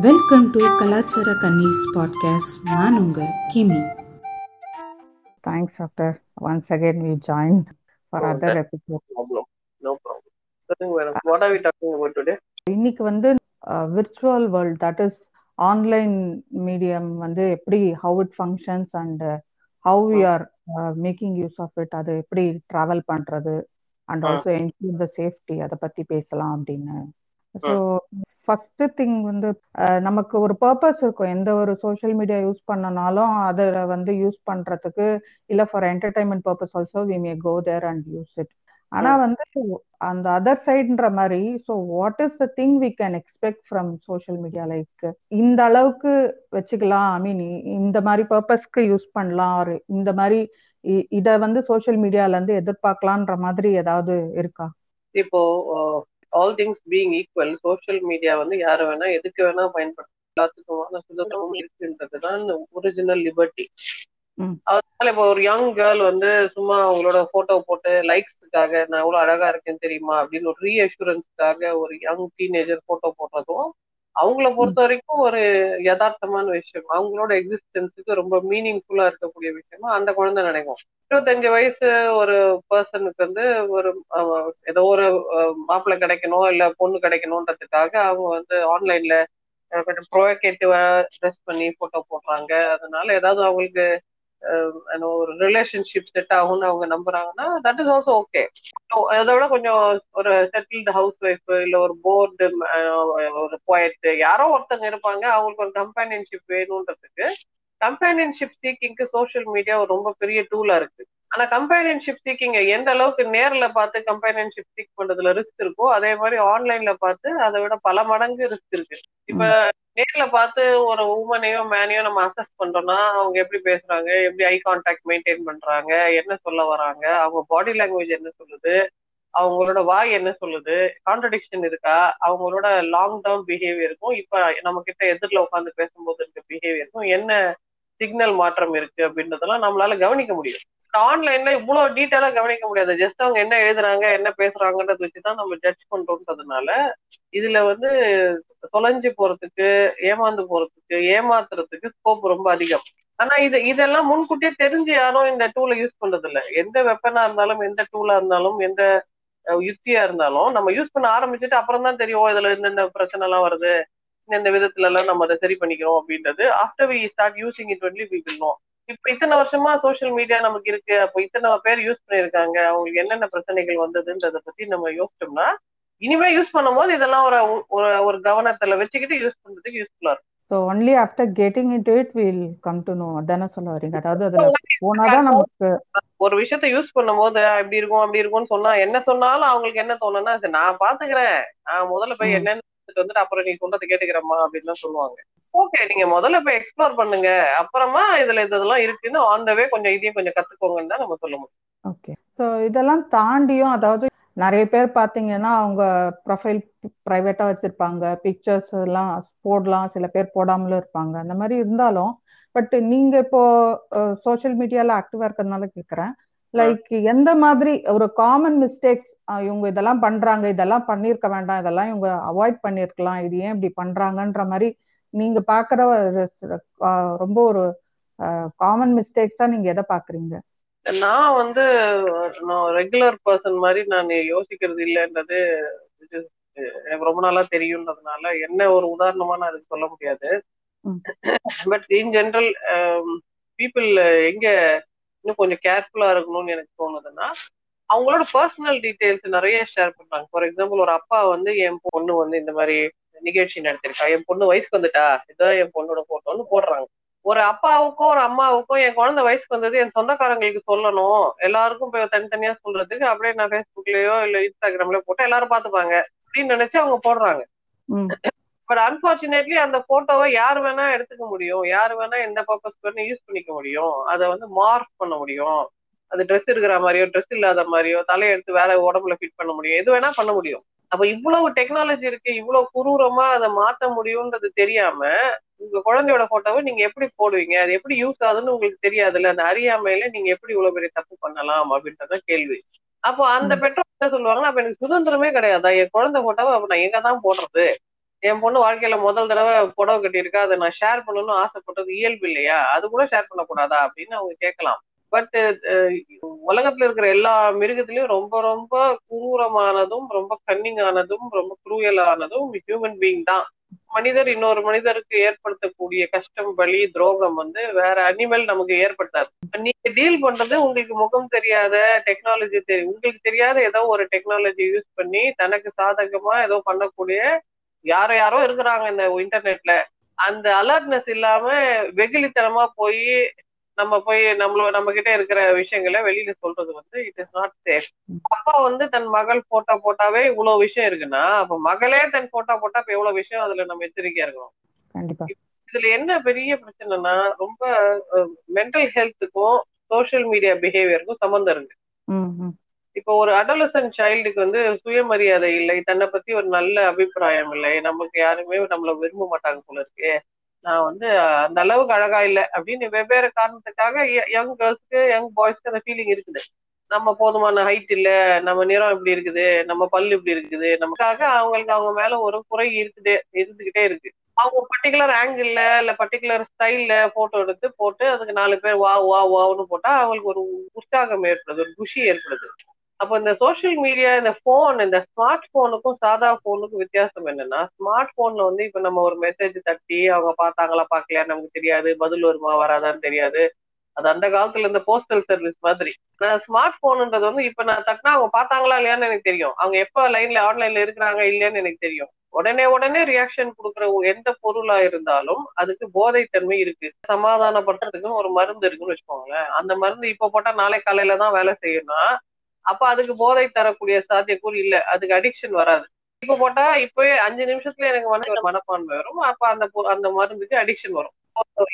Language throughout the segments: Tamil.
வெல்கம் டு கலாச்சார கன்னிஸ் பாட்காஸ்ட் நான் உங்க கிமி Thanks, Doctor. Once again, we joined for Oh, other that- episode. problem. No problem. Nothing, madam. What are we talking about today? இன்னைக்கு வந்து virtual world that is online medium வந்து எப்படி how it functions and how we are making use of it அது எப்படி டிராவல் பண்றது and. Also ensure the safety அதை பத்தி பேசலாம் அப்படின்னு ஸோ ஃபர்ஸ்ட் திங் வந்து நமக்கு ஒரு பர்பஸ் இருக்கும். எந்த ஒரு சோஷியல் மீடியா யூஸ் பண்ணனாலும் அதை வந்து யூஸ் பண்றதுக்கு இல்ல for entertainment purpose also we may go there and use it ஆனா வந்து அந்த அதர் சைடுன்ற மாதிரி so what is the thing we can expect from social media like இந்த அளவுக்கு வச்சுக்கலாம். ஐ மீன் இந்த மாதிரி பர்பஸ்க்கு யூஸ் பண்ணலாம். ஒரு இந்த மாதிரி இத வந்து சோஷியல் மீடியால இருந்து எதிர்பார்க்கலான்ற மாதிரி ஏதாவது இருக்கா? இப்போ all things being equal social media வந்து யாரு வேணா எதுக்கு வேணா பயன்படுத்தலாம் எல்லாத்துக்குமான சுதந்திரமும் இருக்குன்றதுதான் ஒரிஜினல் லிபர்ட்டி. அதனால இப்போ ஒரு யங் கேர்ள் வந்து சும்மா அவங்களோட போட்டோ போட்டு லைக்ஸுக்காக நான் எவ்வளவு அழகா இருக்கேன்னு தெரியுமா? அப்படின்னு ஒரு ரீஅஷூரன்ஸ்க்காக ஒரு யங் டீனேஜர் போட்டோ போடுறதும் அவங்கள பொறுத்த வரைக்கும் ஒரு யதார்த்தமான விஷயம். அவங்களோட எக்ஸிஸ்டன்ஸுக்கு ரொம்ப மீனிங்ஃபுல்லா இருக்கக்கூடிய விஷயமா அந்த குழந்தை நினைக்கும். இருபத்தஞ்சு வயசு ஒரு பர்சனுக்கு வந்து ஒரு ஏதோ ஒரு மாப்பிள்ளை கிடைக்கணும் இல்ல பொண்ணு கிடைக்கணுன்றதுக்காக அவங்க வந்து ஆன்லைன்ல கொஞ்சம் ப்ரோகேட்டிவா ட்ரெஸ் பண்ணி போட்டோ போடுறாங்க. அதனால ஏதாவது அவங்களுக்கு Um, ஒரு ரிலேஷன்ஷிப் செட் ஆகும்னு அவங்க நம்புறாங்கன்னா தட் இஸ் ஆல்சோ ஓகே அதோட கொஞ்சம் ஒரு செட்டில்டு ஹவுஸ் ஒய்ஃப் இல்ல ஒரு போர்டு um, uh, ஒரு போயட் யாரோ ஒருத்தங்க இருப்பாங்க அவங்களுக்கு ஒரு கம்பேனியன்ஷிப் வேணுன்றதுக்கு கம்பேனியன்ஷிப் சீக்கிங்க்கு சோஷியல் மீடியா ஒரு ரொம்ப பெரிய டூலா இருக்கு. ஆனா கம்பேனியன்ஷிப் சீக்கிங் எந்த அளவுக்கு நேர்ல பார்த்து கம்பேனியன்ஷிப் சீக் பண்றதுல ரிஸ்க் இருக்கோ அதே மாதிரி ஆன்லைன்ல பார்த்து அதை விட பல மடங்கு ரிஸ்க் இருக்கு. இப்ப நேர்ல பார்த்து ஒரு உமனையோ மேனையோ நம்ம அசஸ் பண்றோம்னா அவங்க எப்படி பேசுறாங்க எப்படி ஐ கான்டாக்ட் மெயின்டைன் பண்றாங்க என்ன சொல்ல வராங்க அவங்க பாடி லாங்குவேஜ் என்ன சொல்லுது அவங்களோட வாய் என்ன சொல்லுது கான்ட்ரடிக்ஷன் இருக்கா அவங்களோட லாங் டேர்ம் பிஹேவியருக்கும் இப்ப நம்ம கிட்ட எதிரில் உட்காந்து பேசும்போது இருக்க பிஹேவியருக்கும் என்ன சிக்னல் மாற்றம் இருக்கு அப்படின்றதெல்லாம் நம்மளால கவனிக்க முடியும். ஆன்லைன்ல இவ்வளவு டீட்டெயிலா கவனிக்க முடியாது. ஜஸ்ட் அவங்க என்ன எழுதுறாங்க என்ன பேசுறாங்கன்றத வச்சுதான் நம்ம ஜட்ஜ் பண்றோம்ன்றதுனால இதுல வந்து தொலைஞ்சு போறதுக்கு ஏமாந்து போறதுக்கு ஏமாத்துறதுக்கு ஸ்கோப் ரொம்ப அதிகம். ஆனா இது இதெல்லாம் முன்கூட்டியே தெரிஞ்சு யாரும் இந்த டூலை யூஸ் பண்றது இல்ல எந்த வெப்பனா இருந்தாலும் எந்த டூலா இருந்தாலும் எந்த யுக்தியா இருந்தாலும் நம்ம யூஸ் பண்ண ஆரம்பிச்சுட்டு அப்புறம் தான் தெரியும் இதுல இந்த பிரச்சனை எல்லாம் வருது இந்த விதத்துல எல்லாம் நம்ம அதை சரி பண்ணிக்கிறோம் அப்படின்றது. After we start using it only we will know இப்ப இத்தனை வருஷமா சோஷியல் மீடியா நமக்கு இருக்கு. அப்போ இத்தனை பேர் யூஸ் பண்ணிருக்காங்க அவங்களுக்கு என்னென்ன பிரச்சனைகள் வந்ததுன்றத பத்தி நம்ம யோசிச்சோம்னா இனிமே யூஸ் பண்ணும்போது இதெல்லாம் ஒரு ஒரு ஒரு கவனத்துல வச்சுக்கிட்டு யூஸ் பண்றதுக்கு யூஸ்ஃபுல்லா இருக்கும். So only after getting into it will come to know அதானே சொல்ல வரீங்க. அதாவது அதுல போனாதான் நமக்கு ஒரு விஷயத்த யூஸ் பண்ணும்போது இப்படி இருக்கும் அப்படி இருக்கும்னு சொன்னா என்ன சொன்னாலும் அவங்களுக்கு என்ன தோணும்னா "சரி, நான் பாத்துக்கிறேன். நான் முதல்ல போய். என்னன்னு வந்துட்டு அப்புறம் நீ சொல்றதை கேட்டுக்கிறேம்மா அப்படின்னு சொல்லுவாங்க. ஓகே நீங்க முதல்ல போய் எக்ஸ்ப்ளோர் பண்ணுங்க. அப்புறமா இதுல இது இதெல்லாம் இருக்குன்னு ஆன் த வே கொஞ்சம் இதையும் கொஞ்சம் கத்துக்கோங்கன்னு தான் நம்ம சொல்ல முடியும். ஓகே ஸோ இதெல்லாம் தாண்டியும் அதாவது நிறைய பேர் பார்த்தீங்கன்னா அவங்க ப்ரொஃபைல் ப்ரைவேட்டாக வச்சிருப்பாங்க. பிக்சர்ஸ் எல்லாம் போடலாம். சில பேர் போடாமலும் இருப்பாங்க. அந்த மாதிரி இருந்தாலும் பட் நீங்க இப்போ சோஷியல் மீடியால ஆக்டிவா இருக்கிறதுனால கேட்குறேன் லைக் எந்த மாதிரி ஒரு காமன் மிஸ்டேக்ஸ் இவங்க இதெல்லாம் பண்றாங்க இதெல்லாம் பண்ணியிருக்க வேண்டாம் இதெல்லாம் இவங்க அவாய்ட் பண்ணியிருக்கலாம் இது ஏன் இப்படி பண்றாங்கன்ற மாதிரி நீங்க பார்க்குற ரொம்ப ஒரு காமன் மிஸ்டேக்ஸா நீங்க எதை பாக்குறீங்க? நான் வந்து நான் ரெகுலர் பர்சன் மாதிரி நான் யோசிக்கிறது இல்லைன்றது எனக்கு ரொம்ப நாளா தெரியுன்றதுனால என்ன ஒரு உதாரணமா நான் அதுக்கு சொல்ல முடியாது. பட் இன் ஜென்ரல் பீப்புள் எங்க இன்னும் கொஞ்சம் கேர்ஃபுல்லா இருக்கணும்னு எனக்கு தோணுதுன்னா அவங்களோட பர்சனல் டீடைல்ஸ் நிறைய ஷேர் பண்றாங்க. ஃபார் எக்ஸாம்பிள் ஒரு அப்பா வந்து என் பொண்ணு வந்து இந்த மாதிரி நிகழ்ச்சி நடத்திருக்கா. என் பொண்ணு வயசுக்கு வந்துட்டா. இதான் என் பொண்ணோட போட்டோன்னு போடுறாங்க. ஒரு அப்பாவுக்கும் ஒரு அம்மாவுக்கும் என் குழந்தை வயசுக்கு வந்தது என் சொந்தக்காரங்களுக்கு சொல்லணும். எல்லாருக்கும் போய் தனித்தனியா சொல்றதுக்கு அப்படியே நான் ஃபேஸ்புக்லயோ இல்ல இன்ஸ்டாகிராம்லயோ போட்டு எல்லாரும் பாத்துப்பாங்க அப்படின்னு நினைச்சு அவங்க போடுறாங்க. பட் அன்பார்ச்சுனேட்லி அந்த போட்டோவை யார் வேணா எடுத்துக்க முடியும். யார் வேணா எந்த பர்பஸ்க்கு வேணா யூஸ் பண்ணிக்க முடியும். அதை வந்து மார்க் பண்ண முடியும். அது ட்ரெஸ் இருக்கிற மாதிரியோ ட்ரெஸ் இல்லாத மாதிரியோ தலையை எடுத்து வேற உடம்புல ஃபிட் பண்ண முடியும். எது வேணா பண்ண முடியும். அப்ப இவ்வளவு டெக்னாலஜி இருக்கு இவ்வளவு குரூரமா அதை மாத்த முடியும்ன்றது தெரியாம உங்க குழந்தையோட போட்டோவை நீங்க எப்படி போடுவீங்க? அது எப்படி யூஸ் ஆகுதுன்னு உங்களுக்கு தெரியாதுல்ல? அந்த அறியாமையில நீங்க எப்படி இவ்வளவு பெரிய தப்பு பண்ணலாம் அப்படின்றத கேள்வி. அப்போ அந்த. பெற்றோர் என்ன சொல்லுவாங்கன்னா அப்ப எனக்கு சுதந்திரமே கிடையாதா? என் குழந்தை போட்டோவை அப்ப நான் எங்க தான் போடுறது? என் பொண்ணு வாழ்க்கையில முதல் தடவை புடவை கட்டியிருக்கா அதை நான் ஷேர் பண்ணணும்னு ஆசைப்பட்டது இயல்பு இல்லையா? அது கூட ஷேர் பண்ணக்கூடாதா? அப்படின்னு அவங்க கேட்கலாம். பட் uh, உலகத்துல இருக்கிற எல்லா மிருகத்திலயும் ரொம்ப ரொம்ப குரூரமானதும் ரொம்ப கன்னிங்கானதும் ரொம்ப குரூயலானதும் ஹியூமன் பீயிங் தான். மனிதர் இன்னொரு மனிதருக்கு ஏற்படுத்தக்கூடிய கஷ்டம் வலி துரோகம் வந்து வேற அனிமல் நமக்கு ஏற்படுத்தாது. நீங்க டீல் பண்றது உங்களுக்கு முகம் தெரியாத டெக்னாலஜி தெரியும் உங்களுக்கு தெரியாத ஏதோ ஒரு டெக்னாலஜி யூஸ் பண்ணி தனக்கு சாதகமா ஏதோ பண்ணக்கூடிய யாரோ யாரோ இருக்கிறாங்க இந்த இன்டர்நெட்ல அந்த அலர்ட்னஸ் இல்லாம வெகுளித்தனமா போய் நம்ம போய் நம்மள நம்ம கிட்ட இருக்கிற விஷயங்களை வெளியில சொல்றது வந்து இட் இஸ் நாட் சேஃப் அப்பா வந்து தன் மகள் போட்டோ போட்டாவே இவ்வளவு விஷயம் இருக்குன்னா அப்ப மகளே தன் போட்டோ போட்டா இப்ப எவ்வளவு விஷயம் அதுல நம்ம எச்சரிக்கையா இருக்கணும்? இதுல என்ன பெரிய பிரச்சனைனா ரொம்ப மென்டல் ஹெல்த்துக்கும் சோசியல் மீடியா பிஹேவியருக்கும் சம்மந்தம் இருக்கு. இப்போ ஒரு அடலசன் சைல்டுக்கு வந்து சுயமரியாதை இல்லை தன்னை பத்தி ஒரு நல்ல அபிப்பிராயம் இல்லை நமக்கு யாருமே நம்மள விரும்ப மாட்டாங்க போல இருக்கு. நான் வந்து அந்த அளவுக்கு அழகா இல்லை அப்படின்னு வெவ்வேறு காரணத்துக்காக யங் கேர்ள்ஸ்க்கு யங் பாய்ஸ்க்கு அந்த ஃபீலிங் இருக்குது. நம்ம போதுமான ஹைட் இல்ல நம்ம நிறம் இப்படி இருக்குது நம்ம பல்லு இப்படி இருக்குது நமக்காக அவங்களுக்கு அவங்க மேல ஒரு குறை இருக்குது இருந்துகிட்டே இருக்கு. அவங்க பர்டிகுலர் ஆங்கிள் இல்ல பர்டிகுலர் ஸ்டைல்ல போட்டோ எடுத்து போட்டு அதுக்கு நாலு பேர் வா வா வான்னு போட்டா அவங்களுக்கு ஒரு உற்சாகம் ஏற்படுது ஒரு குஷி ஏற்படுது. அப்போ இந்த சோசியல் மீடியா இந்த ஃபோன் இந்த ஸ்மார்ட் ஃபோனுக்கும் சாதா ஃபோனுக்கும் வித்தியாசம் என்னன்னா ஸ்மார்ட் ஃபோன்ல வந்து இப்ப நம்ம ஒரு மெசேஜ் தட்டி அவங்க பார்த்தாங்களா பார்க்கலையா நமக்கு தெரியாது பதில் வருமா வராதான்னு தெரியாது. அது அந்த காலத்துல இந்த போஸ்டல் சர்வீஸ் மாதிரி. ஸ்மார்ட் போனுன்றது வந்து இப்ப நான் தட்டினா அவங்க பார்த்தாங்களா இல்லையான்னு எனக்கு தெரியும். அவங்க எப்ப லைன்ல ஆன்லைன்ல இருக்கிறாங்க இல்லையான்னு எனக்கு தெரியும். உடனே உடனே ரியாக்ஷன் கொடுக்குற எந்த பொருளா இருந்தாலும் அதுக்கு போதைத்தன்மை இருக்கு. சமாதானப்படுறதுக்குன்னு ஒரு மருந்து இருக்குன்னு வச்சுக்கோங்களேன். அந்த மருந்து இப்ப போட்டா நாளை காலையில தான் வேலை செய்யணும்னா அப்ப அதுக்கு போதை தரக்கூடிய சாத்தியக்கூறு இல்ல. அதுக்கு அடிக்ஷன் வராது. இப்ப போட்டா இப்பவே அஞ்சு நிமிஷத்துல எனக்கு மன மனப்பான்மை வரும். அப்ப அந்த அந்த மருந்துக்கு அடிக்ஷன் வரும்.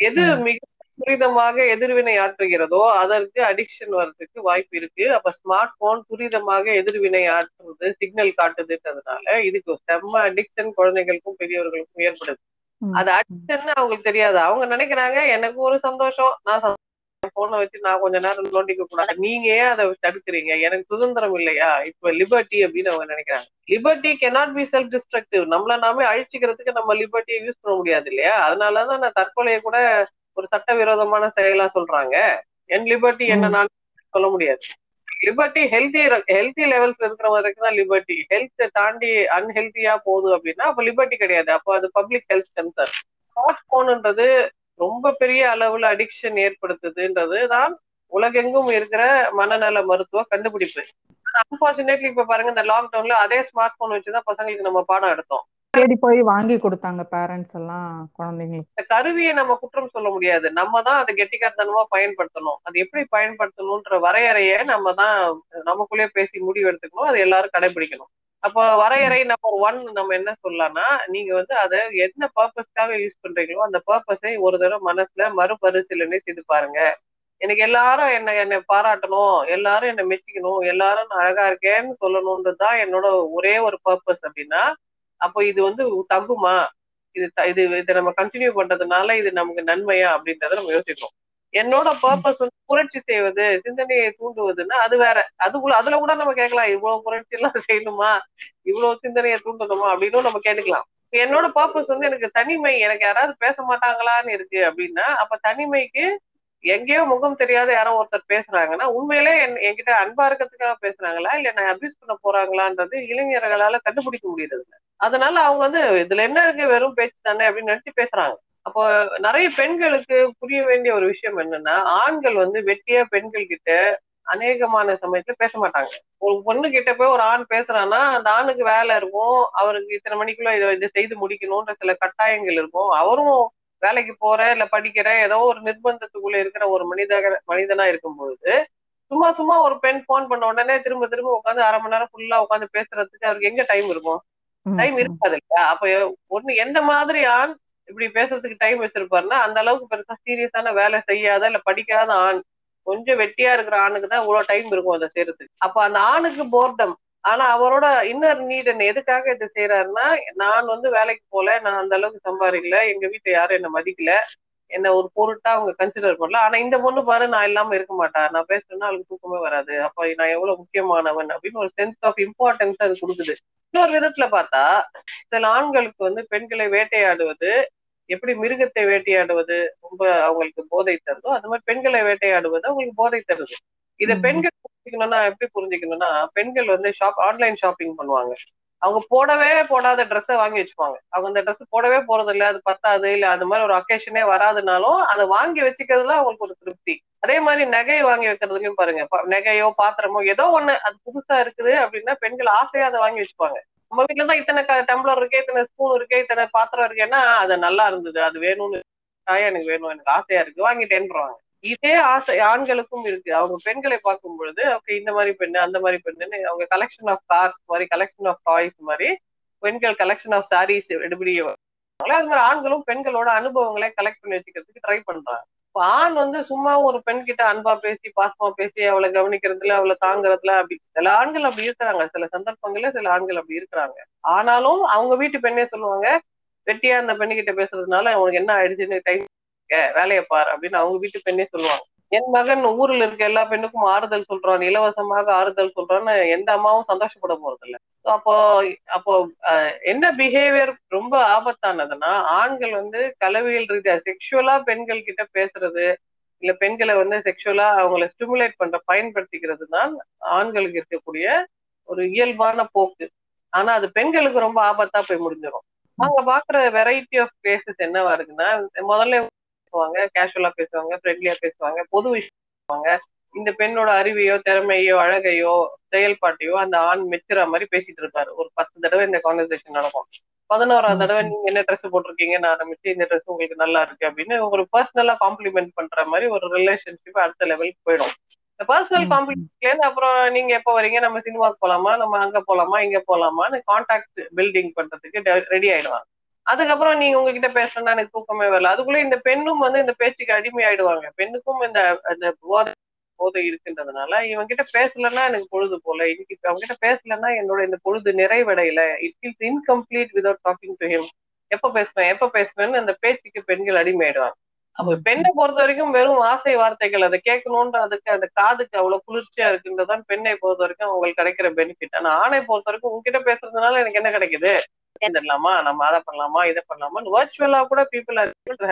எது மிக துரிதமாக எதிர்வினை ஆற்றுகிறதோ அதற்கு அடிக்ஷன் வர்றதுக்கு வாய்ப்பு இருக்கு. அப்ப ஸ்மார்ட் போன் துரிதமாக எதிர்வினை ஆற்றுறது சிக்னல் காட்டுதுன்றதுனால இதுக்கு செம்ம அடிக்ஷன் குழந்தைகளுக்கும் பெரியவர்களுக்கும் ஏற்படுது. அது அடிக்ஷன் அவங்களுக்கு தெரியாது. அவங்க நினைக்கிறாங்க எனக்கு ஒரு சந்தோஷம் நான் போனை வச்சு நான் கொஞ்ச நேரம் நோண்டிக்க கூடாது. நீங்க ஏன் அதை தடுக்கிறீங்க? எனக்கு சுதந்திரம் இல்லையா? இப்ப லிபர்ட்டி அப்படின்னு அவங்க நினைக்கிறாங்க. Liberty cannot be self destructive நம்மள நாமே அழிச்சுக்கிறதுக்கு நம்ம லிபர்ட்டியை யூஸ் பண்ண முடியாது இல்லையா? அதனாலதான் நான் தற்கொலையை கூட ஒரு சட்டவிரோதமான செயலா சொல்றாங்க. என் லிபர்ட்டி என்ன சொல்ல முடியாது. லிபர்ட்டி ஹெல்த்தி ஹெல்த்தி லெவல்ஸ்ல இருக்கிற வரைக்கும் தான் லிபர்ட்டி ஹெல்த் தாண்டி அன்ஹெல்த்தியா போகுது அப்படின்னா அப்ப லிபர்ட்டி கிடையாது. அப்போ அது பப்ளிக் ஹெல்த் கன்சர்ன் ஸ்மார்ட் போன்ன்றது ரொம்ப பெரிய அளவுல அடிக்ஷன் ஏற்படுத்துதுன்றது தான் உலகெங்கும் இருக்கிற மனநல மருத்துவ கண்டுபிடிப்பு. அன்பார்ச்சுனேட்லி இப்ப பாருங்க இந்த லாக்டவுன்ல அதே ஸ்மார்ட் போன் வச்சுதான் பசங்களுக்கு நம்ம பாடம் எடுத்தோம். தேடி போய் வாங்கி கொடுத்தாங்க பேரண்ட்ஸ் எல்லாம் குழந்தைங்களுக்கு. இந்த கருவியை நம்ம குற்றம் சொல்ல முடியாது. நம்ம தான் அதை கெட்டிக்காரத்தனமா பயன்படுத்தணும். அது எப்படி பயன்படுத்தணும்ன்ற வரையறைய நம்ம தான் நமக்குள்ளே பேசி முடிவு எடுத்துக்கணும். அது எல்லாரும் கடைபிடிக்கணும். அப்போ வரையறை நம்பர் ஒன் நம்ம என்ன சொல்லலாம்னா நீங்க வந்து அதை என்ன பர்பஸ்க்காக யூஸ் பண்றீங்களோ அந்த பர்பஸை ஒரு தடவை மனசுல மறுபரிசீலனை செய்து பாருங்க. எனக்கு எல்லாரும் என்ன என்னை பாராட்டணும் எல்லாரும் என்னை மெச்சிக்கணும் எல்லாரும் நான் அழகா இருக்கேன்னு சொல்லணும்ன்றது தான் என்னோட ஒரே ஒரு பர்பஸ் அப்படின்னா அப்போ இது வந்து தகுமா இது இது இதை நம்ம கண்டினியூ பண்றதுனால இது நமக்கு நன்மையா அப்படின்றத நம்ம யோசிக்கிறோம். என்னோட பர்பஸ் வந்து புரட்சி செய்வது சிந்தனையை தூண்டுவதுன்னா அது வேற. அதுக்குள்ள அதுல கூட நம்ம கேட்கலாம் இவ்வளவு புரட்சி எல்லாம் செய்யணுமா? இவ்வளவு சிந்தனையை தூண்டணுமா? அப்படின்னு நம்ம கேட்டுக்கலாம். என்னோட பர்பஸ் வந்து எனக்கு தனிமை எனக்கு யாராவது பேச மாட்டாங்களான்னு இருக்கு அப்படின்னா அப்ப தனிமைக்கு எங்கேயோ முகம் தெரியாத யாரோ ஒருத்தர் பேசுறாங்கன்னா உண்மையிலே என் என்கிட்ட அன்பா இருக்கிறதுக்காக பேசுறாங்களா? இல்ல நான் அபியூஸ் பண்ண போறாங்களான்றது இளைஞர்களால கண்டுபிடிக்க முடியறது அதனால அவங்க வந்து இதுல என்ன இருக்கு? வெறும் பேச்சு தானே? அப்படின்னு நினைச்சு பேசுறாங்க. அப்போ நிறைய பெண்களுக்கு புரிய வேண்டிய ஒரு விஷயம் என்னன்னா ஆண்கள் வந்து வெட்டியா பெண்கள் கிட்ட அநேகமான சமயத்துல பேச மாட்டாங்க. ஒரு பொண்ணு கிட்ட போய் ஒரு ஆண் பேசுறான்னா அந்த ஆணுக்கு வேலை இருக்கும். அவருக்கு இத்தனை மணிக்குள்ள இதை இதை செய்து முடிக்கணும்ன்ற சில கட்டாயங்கள் இருக்கும். அவரும் வேலைக்கு போற இல்ல படிக்கிற ஏதோ ஒரு நிர்பந்தத்துக்குள்ள இருக்கிற ஒரு மனித மனிதனா இருக்கும் பொழுது சும்மா சும்மா ஒரு பெண் போன் பண்ண உடனே திரும்ப திரும்ப உட்காந்து அரை மணி நேரம் ஃபுல்லா உட்காந்து பேசுறதுக்கு அவருக்கு எங்க டைம் இருக்கும்? டைம் இருக்காது இல்லையா? அப்ப ஒண்ணு எந்த மாதிரி ஆண் இப்படி பேசுறதுக்கு டைம் வச்சிருப்பாருன்னா அந்த அளவுக்கு பெருசா சீரியஸான வேலை செய்யாத இல்ல படிக்காத ஆண் கொஞ்சம் வெட்டியா இருக்கிற ஆணுக்கு தான் இவ்வளவு டைம் இருக்கும் அதை செய்யறதுக்கு. அப்ப அந்த ஆணுக்கு போர்டம் ஆனா அவரோட இன்னர் நீட் என்ன எதுக்காக இதை செய்யறாருன்னா நான் வந்து வேலைக்கு போல நான் அந்த அளவுக்கு சம்பாதிக்கல எங்க வீட்டுல யாரும் என்ன மதிக்கல என்ன ஒரு பொருட்டா அவங்க கன்சிடர் பண்ணல. ஆனா இந்த பொண்ணு பாரு நான் இல்லாம இருக்க மாட்டா. நான் பேசுறேன்னா அவளுக்கு தூக்கமே வராது. அப்ப நான் எவ்வளவு முக்கியமானவன் அப்படின்னு ஒரு சென்ஸ் ஆஃப் இம்பார்ட்டன்ஸ் அது கொடுக்குது. இன்னொரு விதத்துல பார்த்தா சில ஆண்களுக்கு வந்து பெண்களை வேட்டையாடுவது எப்படி மிருகத்தை வேட்டையாடுவது ரொம்ப அவங்களுக்கு போதை தருதோ அது மாதிரி பெண்களை வேட்டையாடுவது அவங்களுக்கு போதை தருது. இதை பெண்கள் புரிஞ்சுக்கணும்னா எப்படி புரிஞ்சுக்கணும்னா பெண்கள் வந்து ஷாப் ஆன்லைன் ஷாப்பிங் பண்ணுவாங்க. அவங்க போடவே போடாத ட்ரெஸ்ஸை வாங்கி வச்சுப்பாங்க அவங்க அந்த ட்ரெஸ் போடவே போறது இல்லை அது பத்தாது இல்ல அது மாதிரி ஒரு அக்கேஷனே வராதுனாலும் அதை வாங்கி வச்சுக்கிறதுல அவங்களுக்கு ஒரு திருப்தி. அதே மாதிரி நகையை வாங்கி வைக்கிறதுலயும் பாருங்க நகையோ பாத்திரமோ ஏதோ ஒண்ணு அது புதுசா இருக்குது அப்படின்னா பெண்கள் ஆசையா அதை வாங்கி வச்சுப்பாங்க. நம்ம வீட்டுல தான் இத்தனை டம்ளர் இருக்கு இத்தனை ஸ்பூன் இருக்கு இத்தனை பாத்திரம் இருக்கேன்னா அது நல்லா இருந்தது அது வேணும்னு எனக்கு வேணும் எனக்கு ஆசையா இருக்கு வாங்கிட்டேன்றாங்க இதே ஆசை ஆண்களுக்கும் இருக்கு. அவங்க பெண்களை பார்க்கும் பொழுது ஓகே இந்த மாதிரி பெண்ணு அந்த மாதிரி பெண்ணுன்னு அவங்க கலெக்ஷன் ஆஃப் கார்ஸ் மாதிரி கலெக்ஷன் ஆஃப் டாய்ஸ் மாதிரி பெண்கள் கலெக்ஷன் ஆஃப் சாரீஸ் எடுபடி அது மாதிரி ஆண்களும் பெண்களோட அனுபவங்களை கலெக்ட் பண்ணி வச்சுக்கிறதுக்கு ட்ரை பண்றாங்க. இப்போ ஆண் வந்து சும்மா ஒரு பெண் கிட்ட அன்பா பேசி பாசமா பேசி அவளை கவனிக்கிறதுல அவளை தாங்குறதுல அப்படி சில ஆண்கள் அப்படி இருக்கிறாங்க. சில சந்தர்ப்பங்கள்ல சில ஆண்கள் அப்படி இருக்கிறாங்க. ஆனாலும் அவங்க வீட்டு பெண்ணே சொல்லுவாங்க வெட்டியா அந்த பெண்ணுகிட்ட பேசுறதுனால அவங்களுக்கு என்ன ஆயிடுச்சுன்னு டைம் வேலையை பாரு அப்படின்னு அவங்க வீட்டு பெண்ணே சொல்லுவாங்க. என் மகன் ஊர்ல இருக்க எல்லா பெண்ணுக்கும் ஆறுதல் சொல்றான் இலவசமாக ஆறுதல் சொல்றான்னு எந்த அம்மாவும் சந்தோஷப்பட போறது இல்ல அப்போ அப்போ என்ன பிஹேவியர் ரொம்ப ஆபத்தானதுன்னா ஆண்கள் வந்து கலவியல் ரீதியா செக்ஷுவலா பெண்கள் கிட்ட பேசுறது இல்ல பெண்களை வந்து செக்ஷுவலா அவங்கள ஸ்டிமுலேட் பண்ற பயன்படுத்திக்கிறது தான் ஆண்களுக்கு இருக்கக்கூடிய ஒரு இயல்பான போக்கு. ஆனா அது பெண்களுக்கு ரொம்ப ஆபத்தா போய் முடிஞ்சிடும் அங்க பாக்குற வெரைட்டி ஆஃப் கேசஸ் என்னவா இருக்குன்னா முதல்ல பேசுவாங்க கேஷுவலா பேசுவாங்க ஃப்ரெண்ட்லியா பேசுவாங்க பொது விஷயம் இந்த பெண்ணோட அறிவையோ திறமையோ அழகையோ செயல்பாட்டையோ அந்த ஆண் மெச்சுற மாதிரி பேசிட்டு இருப்பாரு ஒரு பத்து தடவை இந்த கான்வர்சேஷன் நடக்கும். பதினோராவது தடவை நீங்க என்ன ட்ரெஸ் போட்டிருக்கீங்கன்னு ஆரம்பிச்சு இந்த ட்ரெஸ் உங்களுக்கு நல்லா இருக்கு அப்படின்னு ஒரு பர்சனலா காம்ப்ளிமெண்ட் பண்ற மாதிரி ஒரு ரிலேஷன்ஷிப் அடுத்த லெவலுக்கு போயிடும். இந்த பர்சனல் காம்ப்ளிமெண்ட்ல இருந்து அப்புறம் நீங்க எப்ப வரீங்க நம்ம சினிமாக்கு போலாமா நம்ம அங்க போலாமா இங்க போலாமான்னு கான்டாக்ட் பில்டிங் பண்றதுக்கு ரெடி ஆயிடுவாங்க. அதுக்கப்புறம் நீங்க உங்ககிட்ட பேசணும்னா எனக்கு தூக்கமே வரல. அதுக்குள்ள இந்த பெண்ணும் வந்து இந்த பேச்சுக்கு அடிமை ஆயிடுவாங்க பெண்ணுக்கும் இந்த அந்த போதை போதை இருக்குன்றதுனால இவங்க கிட்ட பேசலன்னா எனக்கு பொழுது போல இன்னைக்கு அவங்க கிட்ட பேசலன்னா என்னோட இந்த பொழுது நிறைவடையில. It is incomplete without talking to him எப்ப பேசுவேன்? எப்ப பேசுவேன்னு அந்த பேச்சுக்கு பெண்கள் அடிமையாயிடுவாங்க. அப்ப பெண்ணை பொறுத்த வரைக்கும் வெறும் ஆசை வார்த்தைகள் அதை கேட்கணும்ன்றதுக்கு அந்த காதுக்கு அவ்வளவு குளிர்ச்சியா இருக்குன்றதான் பெண்ணை பொறுத்த வரைக்கும் அவங்களுக்கு கிடைக்கிற பெனிஃபிட் ஆனா ஆணை பொறுத்த வரைக்கும் உங்ககிட்ட பேசுறதுனால எனக்கு என்ன கிடைக்குது? பண்ணலாமா நம்ம அதை பண்ணலாமா? இதை பண்ணலாமா? வர்ச்சுவலா கூட people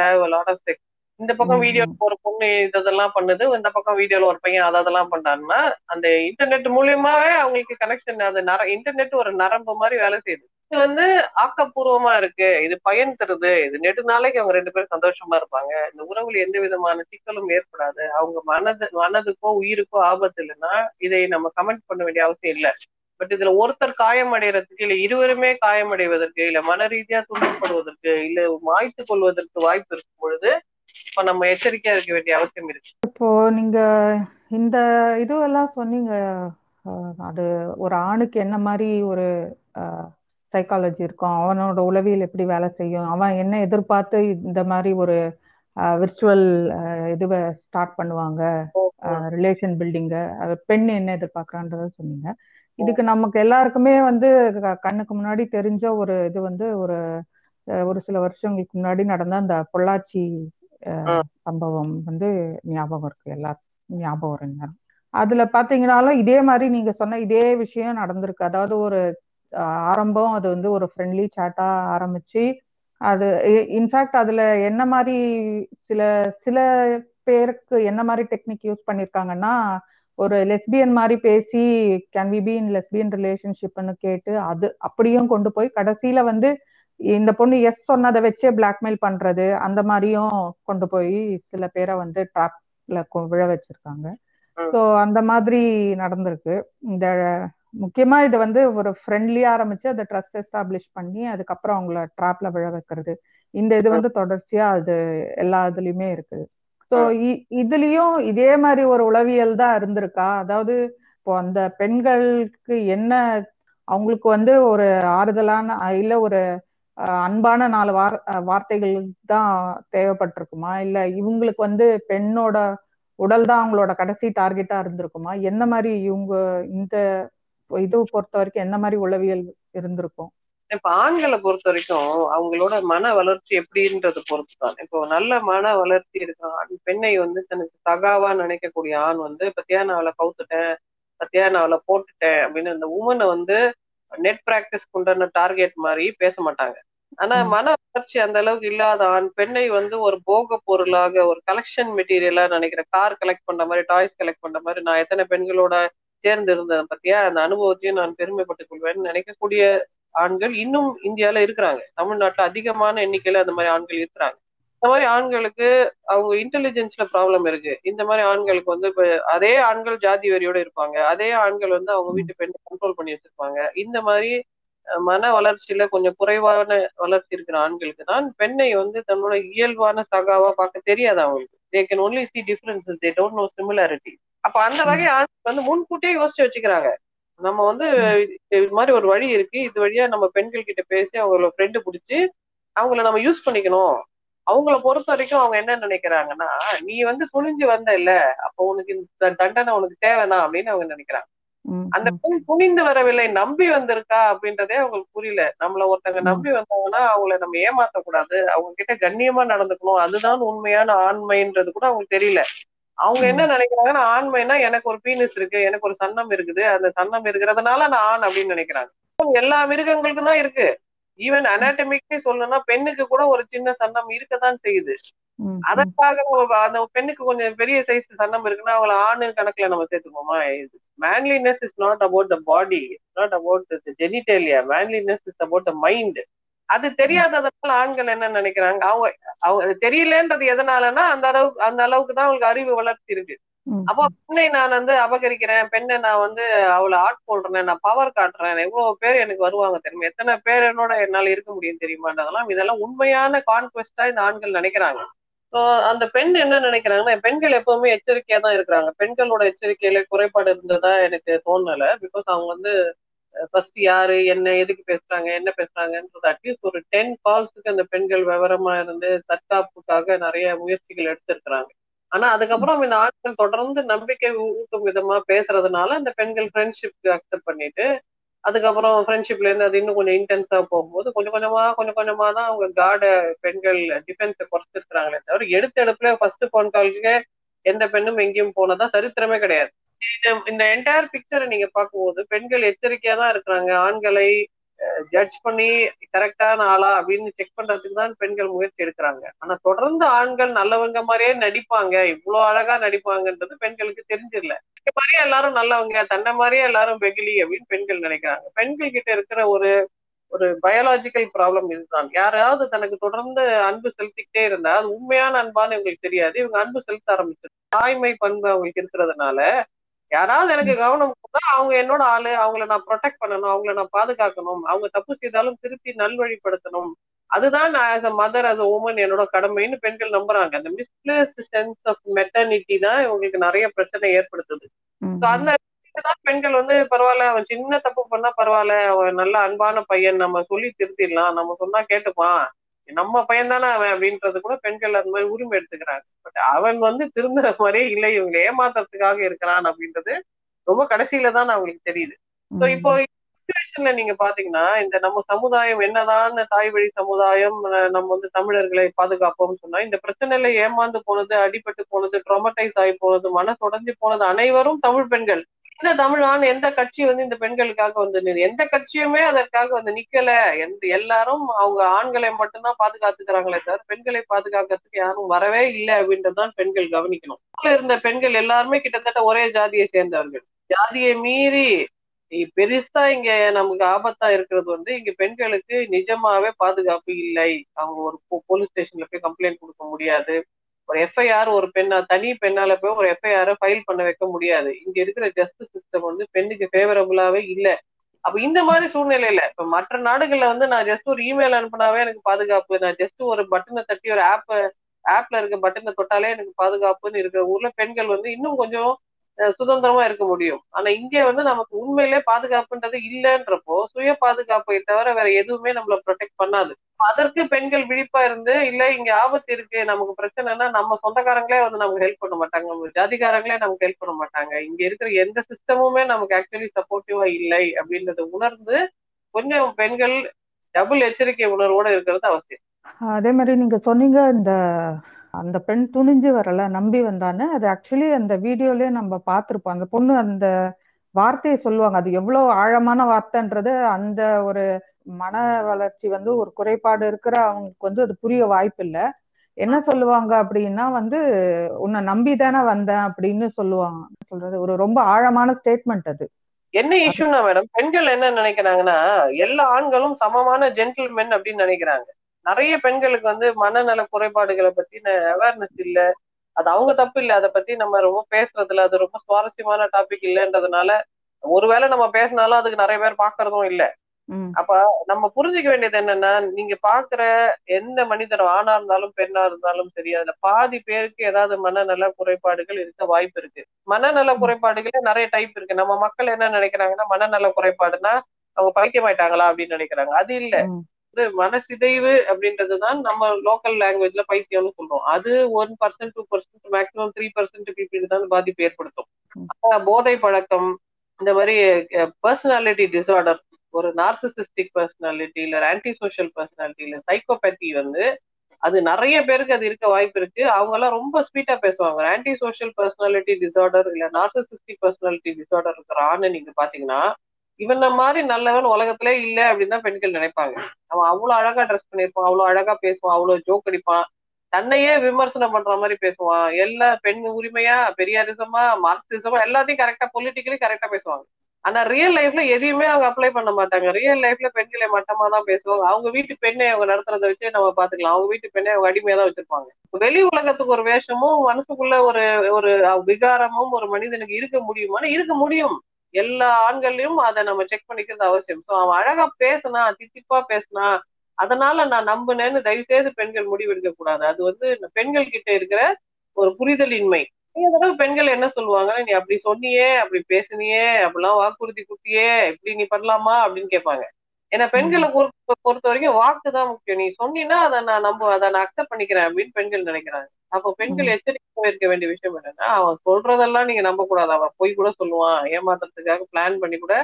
have lot of sex இந்த பக்கம் வீடியோ ஒரு பொண்ணு இதெல்லாம் பண்ணுது. இந்த பக்கம் வீடியோல ஒரு பையன் அதெல்லாம் பண்றாருன்னா அந்த இன்டர்நெட் மூலியமாவே அவங்களுக்கு கனெக்ஷன் அது நர இன்டர்நெட் ஒரு நரம்பு மாதிரி வேலை செய்யுது. இது வந்து ஆக்கப்பூர்வமா இருக்கு. இது பயன் தருது. இது நெடு நாளைக்கு அவங்க ரெண்டு பேரும் சந்தோஷமா இருப்பாங்க. இந்த உறவுல எந்த விதமான சிக்கலும் ஏற்படாது. அவங்க மனது மனதுக்கோ உயிருக்கோ ஆபத்து இல்லைன்னா இதை நம்ம கமெண்ட் பண்ண வேண்டிய அவசியம் இல்லை. பட் இதுல ஒருத்தர் காயமடைகிறதுக்கு இல்ல இருவருமே காயமடைவதற்கு இல்ல மன ரீதியா துன்பப்படுவதற்கு இல்ல மாய்த்து கொள்வதற்கு வாய்ப்பு இருக்கும் பொழுது இப்ப நம்ம எச்சரிக்கையா இருக்க வேண்டிய அவசியம் இருக்கு. இப்போ நீங்க இந்த இதுவெல்லாம் சொன்னீங்க அது ஒரு ஆணுக்கு என்ன மாதிரி ஒரு சைக்காலஜி இருக்கும் அவனோட உளவியல் எப்படி வேலை செய்யும் அவன் என்ன எதிர்பார்த்து இந்த மாதிரி ஒரு விர்ச்சுவல் இதுவை ஸ்டார்ட் பண்ணுவாங்க ரிலேஷன் பில்டிங்க பெண் என்ன எதிர்பார்க்கறான்றத சொன்னீங்க. இதுக்கு நமக்கு எல்லாருக்குமே வந்து கண்ணுக்கு முன்னாடி தெரிஞ்ச ஒரு இது வந்து ஒரு ஒரு சில வருஷங்களுக்கு முன்னாடி நடந்த அந்த பொள்ளாச்சி சம்பவம் வந்து ஞாபகம் இருக்கு. எல்லாருக்கும் ஞாபகம் வருங்க அதுல பாத்தீங்கன்னாலும் இதே மாதிரி நீங்க சொன்ன இதே விஷயம் நடந்திருக்கு. அதாவது ஒரு ஆரம்பம் அது வந்து ஒரு ஃப்ரெண்ட்லி சாட்டா ஆரம்பிச்சு அது இன்ஃபேக்ட் அதுல என்ன மாதிரி சில சில பேருக்கு என்ன மாதிரி டெக்னிக் யூஸ் பண்ணிருக்காங்கன்னா ஒரு லெஸ்பியன் மாதிரி பேசி can we be in lesbian ரிலேஷன்ஷிப்னு கேட்டு அது அப்படியும் கொண்டு போய் கடைசியில வந்து இந்த பொண்ணு எஸ் சொன்னதை வச்சே பிளாக்மெயில் பண்றது அந்த மாதிரியும் கொண்டு போய் சில பேரை வந்து ட்ராப்ல விழ வச்சிருக்காங்க. ஸோ அந்த மாதிரி நடந்திருக்கு. இந்த முக்கியமா இது வந்து ஒரு ஃப்ரெண்ட்லியா ஆரம்பிச்சு அதை ட்ரஸ்ட் எஸ்டாப்ளிஷ் பண்ணி அதுக்கப்புறம் அவங்கள ட்ராப்ல விழ வைக்கிறது. இந்த இது வந்து தொடர்ச்சியா அது எல்லா இதுலயுமே இருக்குது. ஸோ இதுலயும் இதே மாதிரி ஒரு உளவியல் தான் இருந்திருக்கா? அதாவது இப்போ அந்த பெண்களுக்கு என்ன அவங்களுக்கு வந்து ஒரு ஆறுதலான இல்ல ஒரு அன்பான நாலு வார் வார்த்தைகள் தான் தேவைப்பட்டிருக்குமா? இல்ல இவங்களுக்கு வந்து பெண்ணோட உடல் தான் அவங்களோட கடைசி டார்கெட்டா இருந்திருக்குமா? என்ன மாதிரி இவங்க இந்த இது பொறுத்த வரைக்கும் என்ன மாதிரி உளவியல் இருந்திருக்கும்? இப்ப ஆண்களை பொறுத்த வரைக்கும் அவங்களோட மன வளர்ச்சி எப்படின்றது பொறுத்து தான் இப்போ நல்ல மன வளர்ச்சி இருக்கிற ஆண் பெண்ணை வந்து தனக்கு சகாவா நினைக்கக்கூடிய ஆண் வந்து பத்தியா நான் அவளை கவுத்துட்டேன் பத்தியா நான் அவளை போட்டுட்டேன் அப்படின்னு இந்த உமனை வந்து நெட் பிராக்டிஸ் உண்டான டார்கெட் மாதிரி பேச மாட்டாங்க. ஆனா. மன வளர்ச்சி அந்த அளவுக்கு இல்லாத ஆண் பெண்ணை வந்து ஒரு போக பொருளாக ஒரு கலெக்ஷன் மெட்டீரியலா நினைக்கிற கார் கலெக்ட் பண்ற மாதிரி டாய்ஸ் கலெக்ட் பண்ற மாதிரி நான் எத்தனை பெண்களோட சேர்ந்து இருந்தேன் பத்தியா? அந்த அனுபவத்தையும் நான் பெருமைப்பட்டுக் கொள்வேன்னு நினைக்கக்கூடிய ஆண்கள் இன்னும் இந்தியால இருக்கிறாங்க. தமிழ்நாட்டுல அதிகமான எண்ணிக்கையில அந்த மாதிரி ஆண்கள் இருக்கிறாங்க. இந்த மாதிரி ஆண்களுக்கு அவங்க இன்டெலிஜென்ஸ்ல ப்ராப்ளம் இருக்கு. இந்த மாதிரி ஆண்களுக்கு வந்து இப்ப அதே ஆண்கள் ஜாதி வரியோட இருப்பாங்க. அதே ஆண்கள் வந்து அவங்க வீட்டு பெண்ணை கண்ட்ரோல் பண்ணி வச்சிருப்பாங்க. இந்த மாதிரி மன வளர்ச்சியில கொஞ்சம் குறைவான வளர்ச்சி இருக்கிற ஆண்களுக்கு தான் பெண்ணை வந்து தன்னோட இயல்பான சகாவா பார்க்க தெரியாது அவங்களுக்கு. They can only see differences they don't know similarity அப்ப அந்த வகை ஆண்கள் வந்து முன்கூட்டியே யோசிச்சு வச்சுக்கிறாங்க. நம்ம வந்து இது மாதிரி ஒரு வழி இருக்கு. இது வழியா நம்ம பெண்கள் கிட்ட பேசி அவங்கள ஃப்ரெண்டு பிடிச்சி அவங்கள நம்ம யூஸ் பண்ணிக்கணும். அவங்கள பொறுத்த வரைக்கும் அவங்க என்ன நினைக்கிறாங்கன்னா நீ வந்து துணிஞ்சு வந்த இல்ல அப்ப உனக்கு இந்த தண்டனை உனக்கு தேவைதான் அப்படின்னு அவங்க நினைக்கிறாங்க. அந்த பெண் துணிந்து வரவில்லை நம்பி வந்திருக்கா அப்படின்றதே அவங்களுக்கு புரியல. நம்மள ஒருத்தங்க. நம்பி வந்தாங்கன்னா அவங்கள நம்ம ஏமாத்த கூடாது அவங்க கிட்ட கண்ணியமா நடந்துக்கணும். அதுதான் உண்மையான ஆண்மைன்றது கூட அவங்களுக்கு தெரியல. அவங்க என்ன நினைக்கிறாங்கன்னா ஆண்மைனா எனக்கு ஒரு பீனிஸ் இருக்கு எனக்கு ஒரு சன்னம் இருக்குது அந்த சன்னம் இருக்கிறதுனால நான் ஆண் அப்படின்னு நினைக்கிறாங்க. எல்லா மிருகங்களுக்கும் தான் இருக்கு. ஈவன் அனாட்டமிக்கே சொல்லணும்னா பெண்ணுக்கு கூட ஒரு சின்ன சன்னம் இருக்கதான் செய்யுது. அதற்காக அந்த பெண்ணுக்கு கொஞ்சம் பெரிய சைஸ் சன்னம் இருக்குன்னா அவங்கள ஆணு கணக்குல நம்ம சேர்த்துப்போமா manliness is not about the body it's not about genitalia manliness is about the mind அது தெரியாததுனால ஆண்கள் என்ன நினைக்கிறாங்க? அவங்க அவங்க தெரியலன்றது எதனாலன்னா அந்த அளவுக்கு அந்த அளவுக்கு தான் அவங்களுக்கு அறிவு வளர்ச்சி இருக்கு அப்போ பெண்ணை நான் வந்து அபகரிக்கிறேன். பெண்ணை நான் வந்து அவளை ஆட்கொள்றேன் நான் பவர் காட்டுறேன். எவ்வளவு பேர் எனக்கு வருவாங்க தெரியுமா? எத்தனை பேர் என்னோட என்னால இருக்க முடியும் தெரியுமான்றதெல்லாம் இதெல்லாம் உண்மையான கான்குவெஸ்டா இந்த ஆண்கள் நினைக்கிறாங்க. ஸோ அந்த பெண் என்ன நினைக்கிறாங்கன்னா பெண்கள் எப்பவுமே எச்சரிக்கையா தான் இருக்கிறாங்க. பெண்களோட எச்சரிக்கையில குறைபாடு இருந்ததா எனக்கு தோணல. பிகாஸ் அவங்க வந்து ஃபர்ஸ்ட் யாரு என்ன எதுக்கு பேசுறாங்க என்ன பேசுறாங்கன்றது அட்லீஸ்ட் ஒரு டென் கால்ஸுக்கு அந்த பெண்கள் விவரமா இருந்து தற்காப்புக்காக நிறைய முயற்சிகள் எடுத்திருக்கிறாங்க. ஆனா அதுக்கப்புறம் இந்த ஆண்கள் தொடர்ந்து நம்பிக்கை ஊட்டும் விதமா பேசுறதுனால அந்த பெண்கள் ஃப்ரெண்ட்ஷிப் அக்செப்ட் பண்ணிட்டு அதுக்கப்புறம் ஃப்ரெண்ட்ஷிப்ல இருந்து அது இன்னும் கொஞ்சம் இன்டென்ஸா போகும்போது கொஞ்சம் கொஞ்சமா கொஞ்சம் கொஞ்சமா தான் அவங்க கார்ட பெண்கள் டிஃபென்ஸை குறைச்சிருக்கிறாங்களே தவிர எடுத்த எடுப்புல ஃபர்ஸ்ட் போன் கால்க்கு எந்த பெண்ணும் எங்கேயும் போனதா சரித்திரமே கிடையாது. இந்த- இந்த என்டையர் பிக்சரை நீங்க பார்க்கும்போது பெண்கள் எச்சரிக்கையா தான் இருக்கிறாங்க. ஆண்களை ஜட்ஜ் பண்ணி கரெக்டான ஆளா அப்படின்னு செக் பண்றதுக்கு தான் பெண்கள் முயற்சி எடுக்கிறாங்க. ஆனா தொடர்ந்து ஆண்கள் நல்லவங்க மாதிரியே நடிப்பாங்க. இவ்வளவு அழகா நடிப்பாங்கன்றது பெண்களுக்கு தெரிஞ்சிடல. இந்த மாதிரியே எல்லாரும் நல்லவங்க தன்னை மாதிரியே எல்லாரும் வெகிலி அப்படின்னு பெண்கள் நினைக்கிறாங்க. பெண்கள் கிட்ட இருக்கிற ஒரு ஒரு பயாலாஜிக்கல் ப்ராப்ளம் இதுதான். யாராவது தனக்கு தொடர்ந்து அன்பு செலுத்திக்கிட்டே இருந்தா அது உண்மையான அன்பான்னு இவங்களுக்கு தெரியாது. இவங்க அன்பு செலுத்த ஆரம்பிச்சிருக்கு தாய்மை பண்பு அவங்களுக்கு இருக்கிறதுனால யாராவது எனக்கு கவனம் கொடுத்தா அவங்க என்னோட ஆளு அவங்கள நான் ப்ரொடெக்ட் பண்ணணும் அவங்கள நான் பாதுகாக்கணும் அவங்க தப்பு செய்தாலும் திருப்பி நல்வழிப்படுத்தணும். அதுதான் as a mother as a woman என்னோட கடமைன்னு பெண்கள் நம்புறாங்க. அந்த மிஸ்பிளேஸ்ட் சென்ஸ் ஆஃப் மெட்டர்னிட்டி தான் இவங்களுக்கு நிறைய பிரச்சனை ஏற்படுத்துது. So அந்த தான் பெண்கள் வந்து பரவாயில்ல அவன் சின்ன தப்பு பண்ணா பரவாயில்ல அவன் நல்ல அன்பான பையன் நம்ம சொல்லி திருத்திடலாம். நம்ம சொன்னா கேட்டுப்பான். நம்ம பையன் தானே அவன் அப்படின்றது கூட பெண்கள் அந்த மாதிரி உரிமை எடுத்துக்கிறாங்க. பட் அவன் வந்து திருந்துற மாதிரியே இல்லை இவங்க ஏமாத்துறதுக்காக இருக்கிறான் அப்படின்றது ரொம்ப கடைசியில தான் அவங்களுக்கு தெரியுது. ஸோ. இப்போ சுச்சுவேஷன்ல நீங்க பாத்தீங்கன்னா இந்த நம்ம சமுதாயம் என்னதான் தாய் வழி சமுதாயம் நம்ம வந்து தமிழர்களை பாதுகாப்போம்னு சொன்னா இந்த பிரச்சனையில ஏமாந்து போனது அடிபட்டு போனது ட்ராமடைஸ் ஆகி போனது மனசுடைஞ்சு போனது அனைவரும் தமிழ் பெண்கள். இந்த தமிழ்நாடு எந்த கட்சி வந்து இந்த பெண்களுக்காக வந்து எந்த கட்சியுமே அதற்காக வந்து நிக்கல. எந்த எல்லாரும் அவங்க ஆண்களை மட்டும்தான் பாதுகாத்துக்கிறாங்களே தவிர பெண்களை பாதுகாக்கிறதுக்கு யாரும் வரவே இல்லை அப்படின்றதான் பெண்கள் கவனிக்கணும். இருந்த பெண்கள் எல்லாருமே கிட்டத்தட்ட ஒரே ஜாதியை சேர்ந்தவர்கள். ஜாதியை மீறி பெருசா இங்க நமக்கு ஆபத்தா இருக்கிறது வந்து இங்க பெண்களுக்கு நிஜமாவே பாதுகாப்பு இல்லை. அவங்க ஒரு போலீஸ் ஸ்டேஷன்ல போய் கம்ப்ளைண்ட் கொடுக்க முடியாது. ஒரு எஃப்ஐஆர் ஒரு பெண்ணா தனி பெண்ணால போய் ஒரு எஃப்ஐஆர் ஃபைல் பண்ண வைக்க முடியாது. இங்க இருக்கிற ஜஸ்டிஸ் சிஸ்டம் வந்து பெண்ணுக்கு ஃபேவரபுளாவே இல்லை. அப்ப இந்த மாதிரி சூழ்நிலையில இப்ப மற்ற நாடுகள்ல வந்து நான் ஜஸ்ட் ஒரு இமெயில் அனுப்பினாவே எனக்கு பாதுகாப்பு. நான் ஜஸ்ட் ஒரு பட்டனை தட்டி ஒரு ஆப் ஆப்ல இருக்க பட்டனை தொட்டாலே எனக்கு பாதுகாப்புன்னு இருக்கிற ஊர்ல பெண்கள் வந்து இன்னும் கொஞ்சம் சுதந்திரமா இருக்க முடியும். ஆனா இங்கே வந்து நமக்கு உண்மையிலே பாதுகாப்புன்றது இல்லைன்றப்போ சுய பாதுகாப்பை தவிர வேற எதுவுமே நம்மள ப்ரொடெக்ட் பண்ணாது. அதற்கு பெண்கள் விழிப்பா இருந்து இல்ல இங்க ஆபத்து இருக்கு நமக்கு பிரச்சனைனா நம்ம சொந்தக்காரங்களே வந்து நமக்கு ஹெல்ப் பண்ண மாட்டாங்க. நம்ம ஜாதிகாரங்களே நமக்கு ஹெல்ப் பண்ண மாட்டாங்க. இங்க இருக்கிற எந்த சிஸ்டமுமே நமக்கு ஆக்சுவலி சப்போர்ட்டிவா இல்லை. அப்படின்றத உணர்ந்து கொஞ்சம் பெண்கள் டபுள் எச்சரிக்கை உணர்வோட இருக்கிறது அவசியம். அதே மாதிரி நீங்க சொன்னீங்க இந்த அந்த பெண் துணிஞ்சு வரல நம்பி வந்தானே அது ஆக்சுவலி அந்த வீடியோலயே நம்ம பார்த்திருப்போம். அந்த பொண்ணு அந்த வார்த்தையை சொல்லுவாங்க அது எவ்வளவு ஆழமான வார்த்தைன்றது அந்த ஒரு மன வளர்ச்சி வந்து ஒரு குறைபாடு இருக்கிற அவங்களுக்கு வந்து அது புரிய வாய்ப்பு இல்லை என்ன சொல்லுவாங்க அப்படின்னா வந்து உன்னை நம்பி தானே வந்தேன் அப்படின்னு சொல்லுவாங்க. சொல்றது? ஒரு ரொம்ப ஆழமான ஸ்டேட்மெண்ட் அது. என்ன இஷ்யூனா மேடம் பெண்கள் என்ன நினைக்கிறாங்கன்னா எல்லா ஆண்களும் சமமான ஜென்டில்மென் அப்படின்னு நினைக்கிறாங்க. நிறைய பெண்களுக்கு வந்து மனநல குறைபாடுகளை பத்தின அவேர்னஸ் இல்ல. அது அவங்க தப்பு இல்ல. அதை பத்தி நம்ம ரொம்ப பேசுறதுல அது ரொம்ப சுவாரஸ்யமான டாபிக் இல்லைன்றதுனால ஒருவேளை நம்ம பேசினாலும் அதுக்கு நிறைய பேர் பாக்குறதும் இல்ல. அப்ப நம்ம புரிஞ்சுக்க வேண்டியது என்னன்னா நீங்க பாக்குற எந்த மனிதர் ஆணா இருந்தாலும் பெண்ணா இருந்தாலும் சரி அதுல பாதி பேருக்கு ஏதாவது மனநல குறைபாடுகள் இருக்க வாய்ப்பு இருக்கு. மனநல குறைபாடுகளே நிறைய டைப் இருக்கு. நம்ம மக்கள் என்ன நினைக்கிறாங்கன்னா மனநல குறைபாடுனா அவங்க பைத்தியமாயிட்டாங்களா அப்படின்னு நினைக்கிறாங்க. அது இல்ல. இது மனசிதைவு அப்படின்றதுதான் நம்ம லோக்கல் லாங்குவேஜ்ல பைத்தியம்னு சொல்றோம். அது one percent two percent maximum three percent பீப்புளுக்கு தான் பாதிப்பு ஏற்படுத்தும். போதை பழக்கம் இந்த மாதிரி பர்சனாலிட்டி டிசார்டர் ஒரு நார்சிசிஸ்டிக் பர்சனாலிட்டி இல்ல ஆன்டி சோஷியல் பர்சனாலிட்டி இல்ல சைக்கோபேத்தி வந்து அது நிறைய பேருக்கு அது இருக்க வாய்ப்பு இருக்கு. அவங்க எல்லாம் ரொம்ப ஸ்வீட்டா பேசுவாங்க. ஆன்டி சோஷியல் பர்சனாலிட்டி டிசார்டர் இல்ல நார்சிசிஸ்டிக் பர்சனாலிட்டி டிசார்டர் இருக்கிற ஆணை நீங்க பாத்தீங்கன்னா இவன மாதிரி நல்லவன் உலகத்திலே இல்ல அப்படின்னு தான் பெண்கள் நினைப்பாங்க. அவன் அவ்வளவு அழகா ட்ரெஸ் பண்ணிருப்பான் அவ்வளவு அழகா பேசுவான் அவ்வளவு ஜோக் அடிப்பான். தன்னையே விமர்சனம் பண்ற மாதிரி பேசுவான். எல்லா பெண் உரிமையா பெரியாரிசமா மார்க்சிசமா எல்லாத்தையும் கரெக்டா பொலிட்டிக்கலி கரெக்டா பேசுவாங்க. ஆனா ரியல் லைஃப்ல எதையுமே அவங்க அப்ளை பண்ண மாட்டாங்க. ரியல் லைஃப்ல பெண்களை மட்டமா தான் பேசுவாங்க. அவங்க வீட்டு பெண்ணை அவங்க நடத்துறத வச்சு நம்ம பாத்துக்கலாம் அவங்க வீட்டு பெண்ணை அவங்க அடிமையா தான் வச்சிருப்பாங்க. வெளி உலகத்துக்கு ஒரு வேஷமும் மனசுக்குள்ள ஒரு ஒரு விகாரமும் ஒரு மனிதனுக்கு இருக்க முடியுமானா இருக்க முடியும். எல்லா ஆண்கள்லயும் அதை நம்ம செக் பண்ணிக்கிறது அவசியம். ஸோ அவன் அழகா பேசினா தித்திப்பா பேசினா அதனால நான் நம்பினேன்னு தயவு செய்து பெண்கள் முடிவெடுக்க கூடாது. அது வந்து பெண்கள் கிட்ட இருக்கிற ஒரு புரிதலின்மை. பெண்கள் என்ன சொல்லுவாங்கன்னா நீ அப்படி சொன்னியே அப்படி பேசுனியே அப்படிலாம் வாக்குறுதி குத்தியே இப்படி நீ பண்ணலாமா? அப்படின்னு கேட்பாங்க. ஏன்னா பெண்களை பொறுத்த வரைக்கும் வாக்கு தான் முக்கியம். நீ சொன்னீன்னா அதை நான் நம்ப அதை நான் அக்செப்ட் பண்ணிக்கிறேன் அப்படின்னு பெண்கள் நினைக்கிறாங்க. அப்போ பெண்கள் எச்சரிக்கை இருக்க வேண்டிய விஷயம் என்னன்னா அவன் சொல்றதெல்லாம் நீங்க நம்ப கூடாது அவன் போய் கூட சொல்லுவான். ஏமாத்துறதுக்காக பிளான் பண்ணி கூட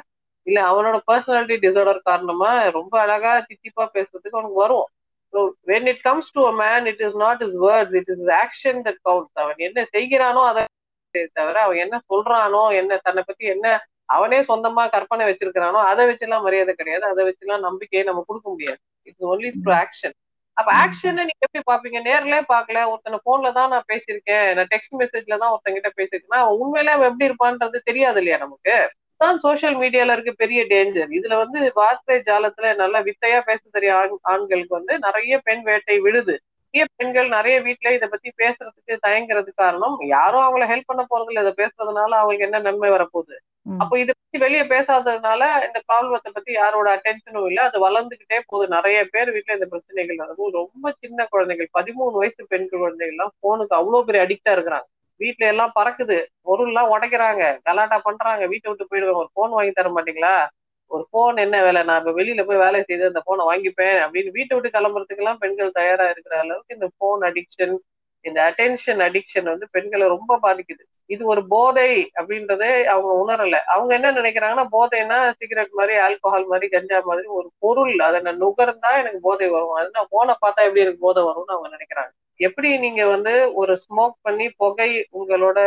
இல்ல அவனோட பர்சனாலிட்டி டிசார்டர் காரணமா ரொம்ப அழகா தித்திப்பா பேசுறதுக்கு அவனுக்கு வரும். So when it comes to a man it is not is words it is action that counts அவன் என்ன செய்கிறானோ அதை தவிர அவன் என்ன சொல்றானோ என்ன தன்னை பத்தி என்ன அவனே சொந்தமா கற்பனை வச்சிருக்கிறானோ அதை வச்செல்லாம் மரியாதை கிடையாது. அதை வச்செல்லாம் நம்பிக்கையை நம்ம கொடுக்க முடியாது. இட்ஸ் ஒன்லி த்ரூ ஆக்ஷன் அப்ப ஆக்ஷனை நீங்க எப்படி பாப்பீங்க நேர்லயே பாக்கல ஒருத்தனை போன்ல தான் நான் பேசியிருக்கேன். நான் டெக்ஸ்ட் மெசேஜ்ல தான் ஒருத்தங்கிட்ட பேசியிருக்கேன் அவன் உண்மையிலே அவன் எப்படி இருப்பான்றது தெரியாது இல்லையா நமக்கு? தான் சோசியல் மீடியால இருக்க பெரிய டேஞ்சர் இதுல வந்து வார்த்தை ஜாலத்துல நல்லா வித்தையா பேச தெரிய ஆண் ஆண்களுக்கு வந்து நிறைய பெண் வேட்டை விழுது நிறைய பெண்கள் நிறைய வீட்டுல இதை பத்தி பேசுறதுக்கு தயங்குறது காரணம் யாரும் அவங்கள ஹெல்ப் பண்ண போறது இல்லை. இதை பேசுறதுனால அவங்களுக்கு என்ன நன்மை வரப்போகுது? அப்போ இதை பத்தி வெளியே பேசாததுனால இந்த ப்ராப்ளத்தை பத்தி யாரோட அட்டென்ஷனும் இல்லை. அது வளர்ந்துகிட்டே போகுது. நிறைய பேர் வீட்டுல இந்த பிரச்சனைகள் அதுவும் ரொம்ப சின்ன குழந்தைகள் பதிமூணு வயசு பெண் குழந்தைகள் எல்லாம் போனுக்கு அவ்வளவு பெரிய அடிக்டா இருக்கிறாங்க. வீட்டுல எல்லாம் பறக்குது. பொருள் எல்லாம் உடைக்கிறாங்க. கலாட்டா பண்றாங்க. வீட்டை விட்டு போயிடுவாங்க. ஒரு போன் வாங்கி தர மாட்டீங்களா? ஒரு போன் என்ன வேலை? நான் இப்ப வெளியில போய் வேலை செய்து அந்த போனை வாங்கிப்பேன் அப்படின்னு வீட்டை விட்டு கிளம்புறதுக்கு எல்லாம் பெண்கள் தயாரா இருக்கிற அளவுக்கு இந்த போன் அடிக்ஷன் இந்த அட்டென்ஷன் அடிக்ஷன் வந்து பெண்களை ரொம்ப பாதிக்குது. இது ஒரு போதை அப்படின்றதே அவங்க உணரல. அவங்க என்ன நினைக்கிறாங்கன்னா போதைன்னா சிகரெட் மாதிரி ஆல்கோஹால் மாதிரி கஞ்சா மாதிரி ஒரு பொருள். அதை நான் நுகர்ந்தா எனக்கு போதை வரும். அது நான் போனை பார்த்தா எப்படி எனக்கு போதை வரும்னு அவங்க நினைக்கிறாங்க. எப்படி நீங்க வந்து ஒரு ஸ்மோக் பண்ணி புகை உங்களோட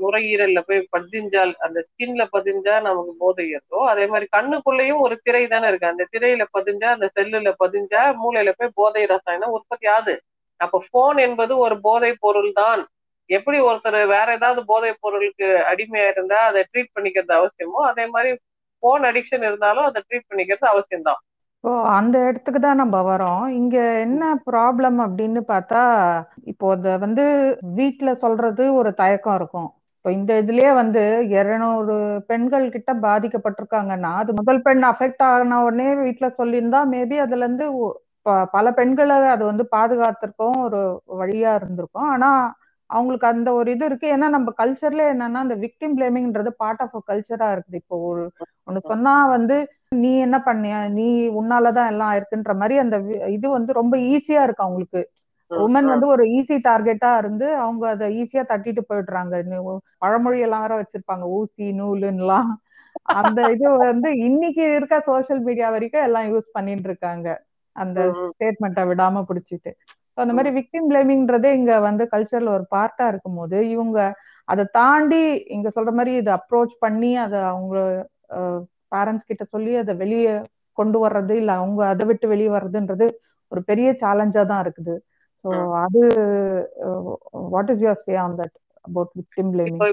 நுரையீரல்ல போய் பதிஞ்சால் அந்த ஸ்கின்ல பதிஞ்சா நமக்கு போதை ஏற்றோ அதே மாதிரி கண்ணுக்குள்ளேயும் ஒரு திரை தானே இருக்கு. அந்த திரையில பதிஞ்சா அந்த செல்லுல பதிஞ்சா மூளையில போய் போதை ரசாயனம் உற்பத்தி ஆகுது. அப்ப போன் என்பது ஒரு போதை பொருள் தான். எப்படி ஒருத்தர் வேற ஏதாவது போதை பொருளுக்கு அடிமையா இருந்தா அதை ட்ரீட் பண்ணிக்கிறது அவசியமோ அதே மாதிரி போன் அடிக்ஷன் இருந்தாலும் அதை ட்ரீட் பண்ணிக்கிறது அவசியம்தான். இப்போ அந்த இடத்துக்கு தான் நம்ம வரோம். இங்க என்ன ப்ராப்ளம் அப்படின்னு பார்த்தா இப்போ அதை வந்து வீட்டுல சொல்றது ஒரு தயக்கம் இருக்கும். இப்போ இந்த இதுலயே வந்து இருநூறு பெண்கள் கிட்ட பாதிக்கப்பட்டிருக்காங்கன்னா அது முதல் பெண் அஃபெக்ட் ஆன உடனே வீட்டுல சொல்லியிருந்தா மேபி அதுல இருந்து பல பெண்களை அது வந்து பாதுகாத்திருக்கும் ஒரு வழியா இருந்திருக்கும். ஆனா அவங்களுக்கு அந்த ஒரு இது இருக்கு. ஏன்னா நம்ம கல்ச்சர்ல என்னன்னா அந்த விக்டிம் பிளேமிங்ன்றது பார்ட் ஆஃப் கல்ச்சரா இருக்குது. இப்போ ஒரு ஒண்ணு சொன்னா வந்து நீ என்ன பண்ணிய? நீ உன்னாலதான் எல்லாம் ஆயிருக்குன்ற மாதிரி அந்த இது வந்து ரொம்ப ஈஸியா இருக்கு அவங்களுக்கு. உமன் வந்து ஒரு ஈஸி டார்கெட்டா இருந்து அவங்க அதை ஈஸியா தட்டிட்டு போயிடுறாங்க. பழமொழி எல்லாம் வேற வச்சிருப்பாங்க. ஊசி நூலுன்னெலாம் அந்த இது வந்து இன்னைக்கு இருக்க சோசியல் மீடியா வரைக்கும் எல்லாம் யூஸ் பண்ணிட்டு இருக்காங்க. அந்த ஸ்டேட்மெண்ட்டை விடாம பிடிச்சிட்டு. அந்த மாதிரி விக்டிம் பிளேமிங்ன்றதே இங்க வந்து கல்ச்சர்ல ஒரு பார்ட்டா இருக்கும் போது இவங்க அதை தாண்டி இங்க சொல்ற மாதிரி இதை அப்ரோச் பண்ணி அதை அவங்க பேரண்ட்ஸ் கிட்ட சொல்லி அதை வெளியே கொண்டு வர்றது இல்ல அவங்க அதை விட்டு வெளியே வர்றதுன்றது ஒரு பெரிய சேலஞ்சா தான் இருக்குது. ஸோ அது what is your stay on that about victim blaming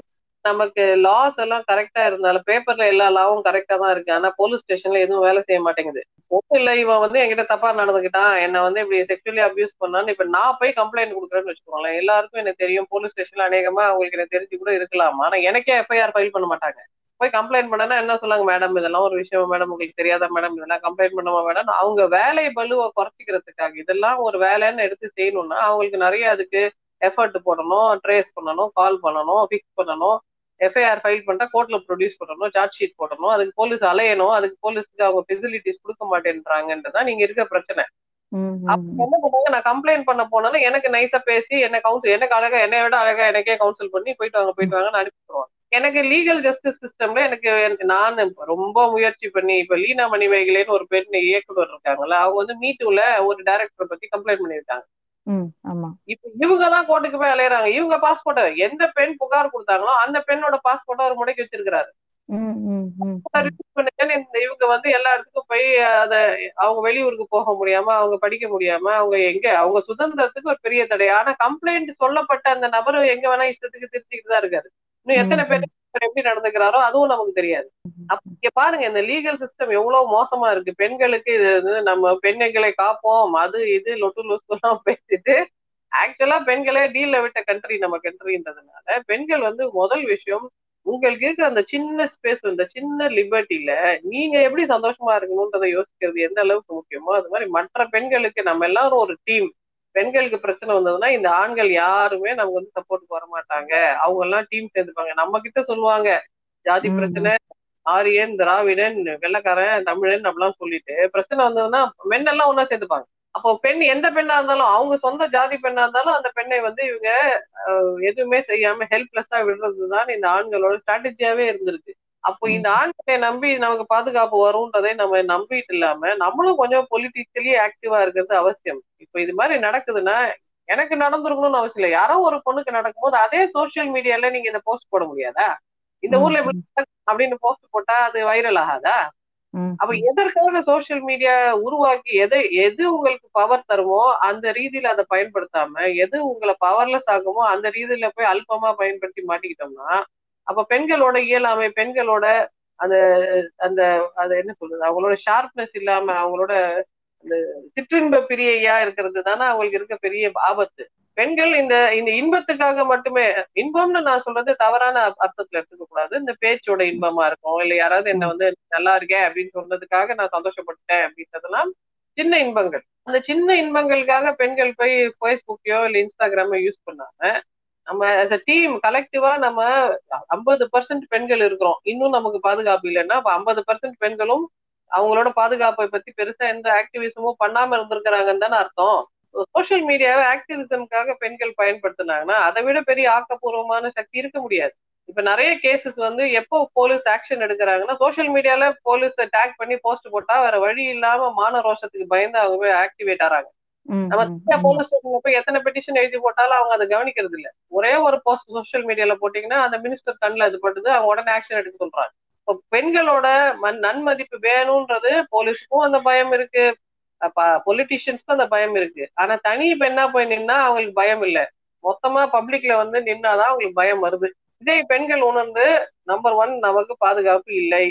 நமக்கு லாஸ் எல்லாம் கரெக்டா இருந்தாலும் பேப்பர்ல எல்லா லாவும் கரெக்டா தான் இருக்கு. ஆனா போலீஸ் ஸ்டேஷன்ல எதுவும் வேலை செய்ய மாட்டேங்குது. ஒன்றும் இல்ல இவன் வந்து என்கிட்ட தப்பா நடந்துக்கிட்டான் என்ன வந்து இப்படி செக்ஷுவலி அபியூஸ் பண்ணான்னு இப்ப நான் போய் கம்ப்ளைண்ட் கொடுக்குறேன்னு வச்சுக்கோங்களேன். எல்லாருக்கும் எனக்கு தெரியும் போலீஸ் ஸ்டேஷன்ல அநேகமா அவங்களுக்கு எனக்கு தெரிஞ்சு கூட இருக்கலாம். ஆனா எனக்கே எஃப்ஐஆர் ஃபைல் பண்ண மாட்டாங்க. போய் கம்ப்ளைண்ட் பண்ணனா என்ன சொல்லாங்க மேடம் இதெல்லாம் ஒரு விஷயம் மேடம் உங்களுக்கு தெரியாத மேடம் இதெல்லாம் கம்ப்ளைண்ட் பண்ணுமா மேடம் அவங்க வேலை பலுவை குறைச்சிக்கிறதுக்காக இதெல்லாம் ஒரு வேலைன்னு எடுத்து செய்யணும்னா அவங்களுக்கு நிறைய அதுக்கு எஃபர்ட் போடணும் ட்ரேஸ் பண்ணணும் கால் பண்ணணும் ஃபிக்ஸ் பண்ணணும் எஃப்ஐஆர் ஃபைல் பண்ணிட்டா கோர்ட்ல ப்ரொடியூஸ் பண்ணணும் சார்ஜ் ஷீட் போடணும் அதுக்கு போலீஸ் அலையணும் அதுக்கு போலீஸ்க்கு அவங்க ஃபெசிலிட்டிஸ் கொடுக்க மாட்டேன்றாங்கன்றதான் நீங்க இருக்க பிரச்சனை. அப்ப என்ன பண்ணாங்க நான் கம்ப்ளைண்ட் பண்ண போனாலும் எனக்கு நைஸா பேசி என்ன கவுன்சில் எனக்கு அழகா என்னை விட அழகா எனக்கே கவுன்சில் பண்ணி போயிட்டு வாங்க போயிட்டு வாங்கன்னு அனுப்பிடுவாங்க எனக்கு லீகல் ஜஸ்டிஸ் சிஸ்டம்ல எனக்கு நான் ரொம்ப முயற்சி பண்ணி இப்ப லீனா மணிவைகளேன்னு ஒரு பெண் இயக்குனர் இருக்காங்கல்ல அவங்க வந்து மீட்டுல ஒரு டைரக்டர் பத்தி கம்ப்ளைண்ட் பண்ணியிருக்காங்க. இப்ப இவங்க தான் கோர்ட்டுக்கு போய் அலையறாங்க. இவங்க பாஸ்போர்ட்டை எந்த பெண் புகார் கொடுத்தாங்களோ அந்த பெண்ணோட பாஸ்போர்ட்டை அவர் முடக்கி வச்சிருக்கிறாரு. இவங்க வந்து எல்லா இடத்துக்கும் போய் அத அவங்க வெளியூருக்கு போக முடியாம அவங்க படிக்க முடியாம அவங்க எங்க அவங்க சுதந்திரத்துக்கு ஒரு பெரிய தடை ஆனா கம்ப்ளைண்ட் சொல்லப்பட்ட அந்த நபரு எங்க வேணா இஷ்டத்துக்கு திருத்திக்கிட்டு தான் இருக்காரு. இன்னும் எத்தனை பேர் எப்படி நடந்துக்கிறாரோ அதுவும் நமக்கு தெரியாது. அப்ப இங்க பாருங்க இந்த லீகல் சிஸ்டம் எவ்வளவு மோசமா இருக்கு. பெண்களுக்கு இது நம்ம பெண்களை காப்போம் அது இது லொட்டு லொசுலாம் பேசிட்டு ஆக்சுவலா பெண்களே டீல்ல விட்ட கண்ட்ரி நம்ம கண்ட்ரின்றதுனால பெண்கள் வந்து முதல் விஷயம் உங்களுக்கு இருக்கிற அந்த சின்ன ஸ்பேஸ் இந்த சின்ன லிபர்ட்டில நீங்க எப்படி சந்தோஷமா இருக்கணும்ன்றதை யோசிக்கிறது எந்த அளவுக்கு முக்கியமோ அது மாதிரி மற்ற பெண்களுக்கு நம்ம எல்லாரும் ஒரு டீம் பெண்களுக்கு பிரச்சனை வந்ததுன்னா இந்த ஆண்கள் யாருமே நமக்கு வந்து சப்போர்ட் வர மாட்டாங்க அவங்க எல்லாம் டீம் சேர்ந்துப்பாங்க. நம்ம கிட்ட சொல்லுவாங்க ஜாதி பிரச்சனை ஆரியன் திராவிடன் வெள்ளக்காரன் தமிழன் அப்படிலாம் சொல்லிட்டு பிரச்சனை வந்ததுன்னா மென் எல்லாம் ஒன்னா சேர்த்துப்பாங்க அப்போ பெண் எந்த பெண்ணா இருந்தாலும் அவங்க சொந்த ஜாதி பெண்ணா இருந்தாலும் அந்த பெண்ணை வந்து இவங்க எதுவுமே செய்யாம ஹெல்ப்லெஸ்ஸா விடுறதுதான் இந்த ஆண்களோட ஸ்ட்ராட்டஜியாவே இருந்திருக்கு. அப்போ இந்த ஆண்களை நம்பி நமக்கு பாதுகாப்பு வரும்ன்றதை நம்ம நம்பிட்டு இல்லாம நம்மளும் கொஞ்சம் பொலிட்டிக்கலி ஆக்டிவா இருக்கிறது அவசியம். இப்போ இது மாதிரி நடக்குதுன்னா எனக்கு நடந்திருக்கணும்னு அவசியம் இல்லை. யாரோ ஒரு பொண்ணுக்கு நடக்கும்போது அதே சோசியல் மீடியால நீங்க இந்த போஸ்ட் போட முடியாதா? இந்த ஊர்ல அப்படின்னு போஸ்ட் போட்டா அது வைரல் ஆகாதா? அப்ப எதற்காக சோசியல் மீடியா உருவாக்கி எதை எது உங்களுக்கு பவர் தருமோ அந்த ரீதியில அதை பயன்படுத்தாம எது உங்களை பவர்லெஸ் ஆகுமோ அந்த ரீதியில போய் அல்பமா பயன்படுத்தி மாட்டிக்கிட்டோம்னா அப்ப பெண்களோட இயலாமை பெண்களோட அந்த அந்த அது என்ன சொல்றது? அவங்களோட ஷார்ப்னஸ் இல்லாம அவங்களோட அந்த சிற்றின்ப பிரியையா இருக்கிறது தானே அவங்களுக்கு இருக்க பெரிய ஆபத்து. பெண்கள் இந்த இந்த இன்பத்துக்காக மட்டுமே இன்பம்னு நான் சொல்றது தவறான அர்த்தத்துல எடுத்துக்க கூடாது இந்த பேச்சோட இன்பமா இருக்கும். இல்ல யாராவது என்ன வந்து நல்லா இருக்கேன் அப்படின்னு சொன்னதுக்காக நான் சந்தோஷப்பட்டேன் அப்படின்றதெல்லாம் சின்ன இன்பங்கள். அந்த சின்ன இன்பங்களுக்காக பெண்கள் போய் ஃபேஸ்புக்கையோ இல்ல இன்ஸ்டாகிராமோ யூஸ் பண்ணாம நம்ம டீம் கலெக்டிவா நம்ம ஐம்பது பர்சன்ட் பெண்கள் இருக்கிறோம். இன்னும் நமக்கு பாதுகாப்பு இல்லைன்னா அப்ப ஐம்பது பர்சன்ட் பெண்களும் அவங்களோட பாதுகாப்பை பத்தி பெருசா எந்த ஆக்டிவிசமும் பண்ணாம இருந்திருக்கிறாங்கன்னு தானே அர்த்தம். சோசியல் மீடியாவை ஆக்டிவிசம்காக பெண்கள் பயன்படுத்தினாங்கன்னா அதை விட பெரிய ஆக்கப்பூர்வமான சக்தி இருக்க முடியாது. இப்ப நிறைய கேசஸ் வந்து எப்போ போலீஸ் ஆக்ஷன் எடுக்கிறாங்கன்னா சோசியல் மீடியால போலீஸ் டேக் பண்ணி போஸ்ட் போட்டா வேற வழி இல்லாம மான ரோஷத்துக்கு பயந்து அவங்க போய் ஆக்டிவேட் ஆறாங்க. நம்ம போலீஸ் ஸ்டேஷன்ல போய் எத்தனை பெட்டிஷன் எழுதி போட்டாலும் அவங்க அதை கவனிக்கிறது இல்ல. ஒரே ஒரு போஸ்ட் சோசியல் மீடியால போட்டீங்கன்னா அந்த மினிஸ்டர் கண்ணில் இது படுது அவங்க உடனே ஆக்ஷன் எடுக்க சொல்றாங்க. இப்போ பெண்களோட நன்மதிப்பு வேணும்ன்றது போலீஸுக்கும் அந்த பயம் இருக்கு. பொலிட்டிஷியன்ஸ்க்கும் அந்த பயம் இருக்கு. ஆனா தனி பெண்ணா போய் நின்னா அவங்களுக்கு பயம் இல்ல. மொத்தமா பப்ளிக்ல வந்து நின்னாதான் அவங்களுக்கு பயம் வருது. இதே பெண்கள் உணர்ந்து நம்பர் ஒன் நமக்கு பாதுகாப்பு இல்லை.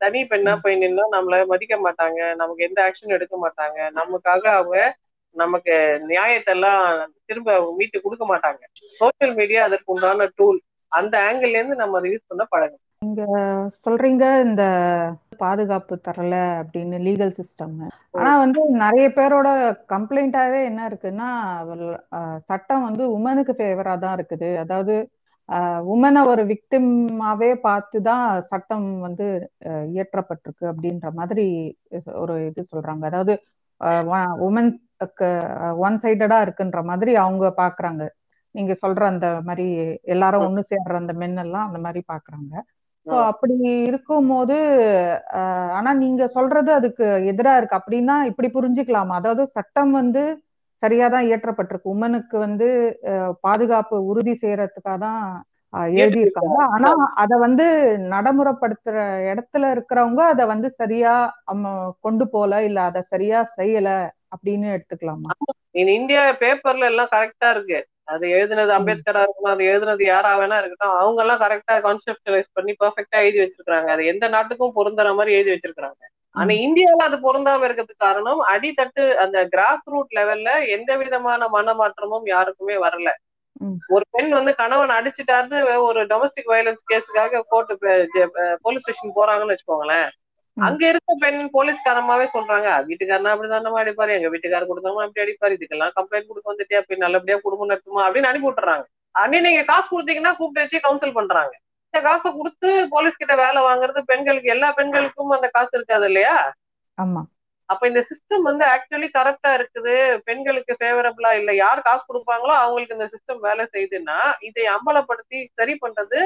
தனி பெண்ணா போய் நின்னா நம்மள மதிக்க மாட்டாங்க. நமக்கு எந்த ஆக்ஷன் எடுக்க மாட்டாங்க. நமக்காக அவங்க நமக்கு நியாயத்தை எல்லாம் திரும்ப மீட்டு கொடுக்க மாட்டாங்க. சோசியல் மீடியா அதற்கு உண்டான டூல் அந்த ஆங்கிள் இருந்து நம்ம அதை யூஸ் பண்ண பழகும் நீங்க சொல்றீங்க இந்த பாதுகாப்பு தரல அப்படின்னு லீகல் சிஸ்டம் ஆனா வந்து நிறைய பேரோட கம்ப்ளைண்டாவே என்ன இருக்குன்னா சட்டம் வந்து உமனுக்கு ஃபேவரா தான் இருக்குது. அதாவது உமனை ஒரு விக்டிமாவே பார்த்து தான் சட்டம் வந்து இயற்றப்பட்டிருக்கு அப்படின்ற மாதிரி ஒரு இது சொல்றாங்க. அதாவது உமன் ஒன் சைடடா இருக்குன்ற மாதிரி அவங்க பாக்குறாங்க. நீங்க சொல்ற அந்த மாதிரி எல்லாரும் ஒண்ணு சேர்ற அந்த மென் எல்லாம் அந்த மாதிரி பாக்குறாங்க. ஸோ அப்படி இருக்கும்போது ஆனா நீங்க சொல்றது அதுக்கு எதிரா இருக்கு. அப்படின்னா இப்படி புரிஞ்சுக்கலாமா. அதாவது சட்டம் வந்து சரியா தான் இயற்றப்பட்டிருக்கு. உமனுக்கு வந்து பாதுகாப்பு உறுதி செய்யறதுக்காக தான் எழுதியிருக்காங்க. ஆனா அத வந்து நடைமுறைப்படுத்துற இடத்துல இருக்கிறவங்க அத வந்து சரியா கொண்டு போல இல்ல அத சரியா செய்யல. அப்படின்னு எடுத்துக்கலாமா? இந்தியா பேப்பர்ல எல்லாம் கரெக்டா இருக்கு. அது எழுதுனது அம்பேத்கரா இருக்கணும் அது எழுதுனது யாரா வேணா இருக்கட்டும் அவங்க எல்லாம் கரெக்டா கான்செப்டலைஸ் பண்ணி பர்ஃபெக்டா எழுதி வச்சிருக்காங்க அது எந்த நாட்டுக்கும் பொருந்துற மாதிரி எழுதி வச்சிருக்காங்க ஆனா இந்தியாவில அது பொருந்தாம இருக்கிறதுக்கு காரணம் அடித்தட்டு அந்த கிராஸ் ரூட் லெவல்ல எந்த விதமான மனமாற்றமும் யாருக்குமே வரல. ஒரு பெண் வந்து கணவன் அடிச்சுட்டாருன்னு ஒரு டொமஸ்டிக் வயலன்ஸ் கேஸுக்காக கோர்ட்டு போலீஸ் ஸ்டேஷன் போறாங்கன்னு வச்சுக்கோங்களேன். அங்க இருக்க பெண் போலீஸ்காரமாவே சொல்றாங்க வீட்டுக்காரனா அப்படிதானமா அடிப்பாரு எங்க வீட்டுக்காரர் கொடுத்தவங்க அப்படி அடிப்பாரு இதுக்கெல்லாம் கம்ப்ளைண்ட் கொடுக்க வந்துட்டே அப்படி நல்லபடியா குடும்பம் நடத்துமா? அப்படின்னு அனுப்பி விட்டுறாங்க. அன்னி நீங்க காசு கொடுத்தீங்கன்னா கூப்பிட்டு வச்சு கவுன்சில் பண்றாங்க. இந்த காசை கொடுத்து போலீஸ் கிட்ட வேலை வாங்குறது பெண்களுக்கு எல்லா பெண்களுக்கும் அந்த காசு இருக்காது இல்லையா? ஆமா. அப்ப இந்த சிஸ்டம் வந்து ஆக்சுவலி கரெக்டா இருக்குது. பெண்களுக்கு ஃபேவரபிளா இல்ல. யார் காசு கொடுப்பாங்களோ அவங்களுக்கு இந்த சிஸ்டம் வேலை செய்யுதுன்னா இதை அம்பலப்படுத்தி சரி பண்றது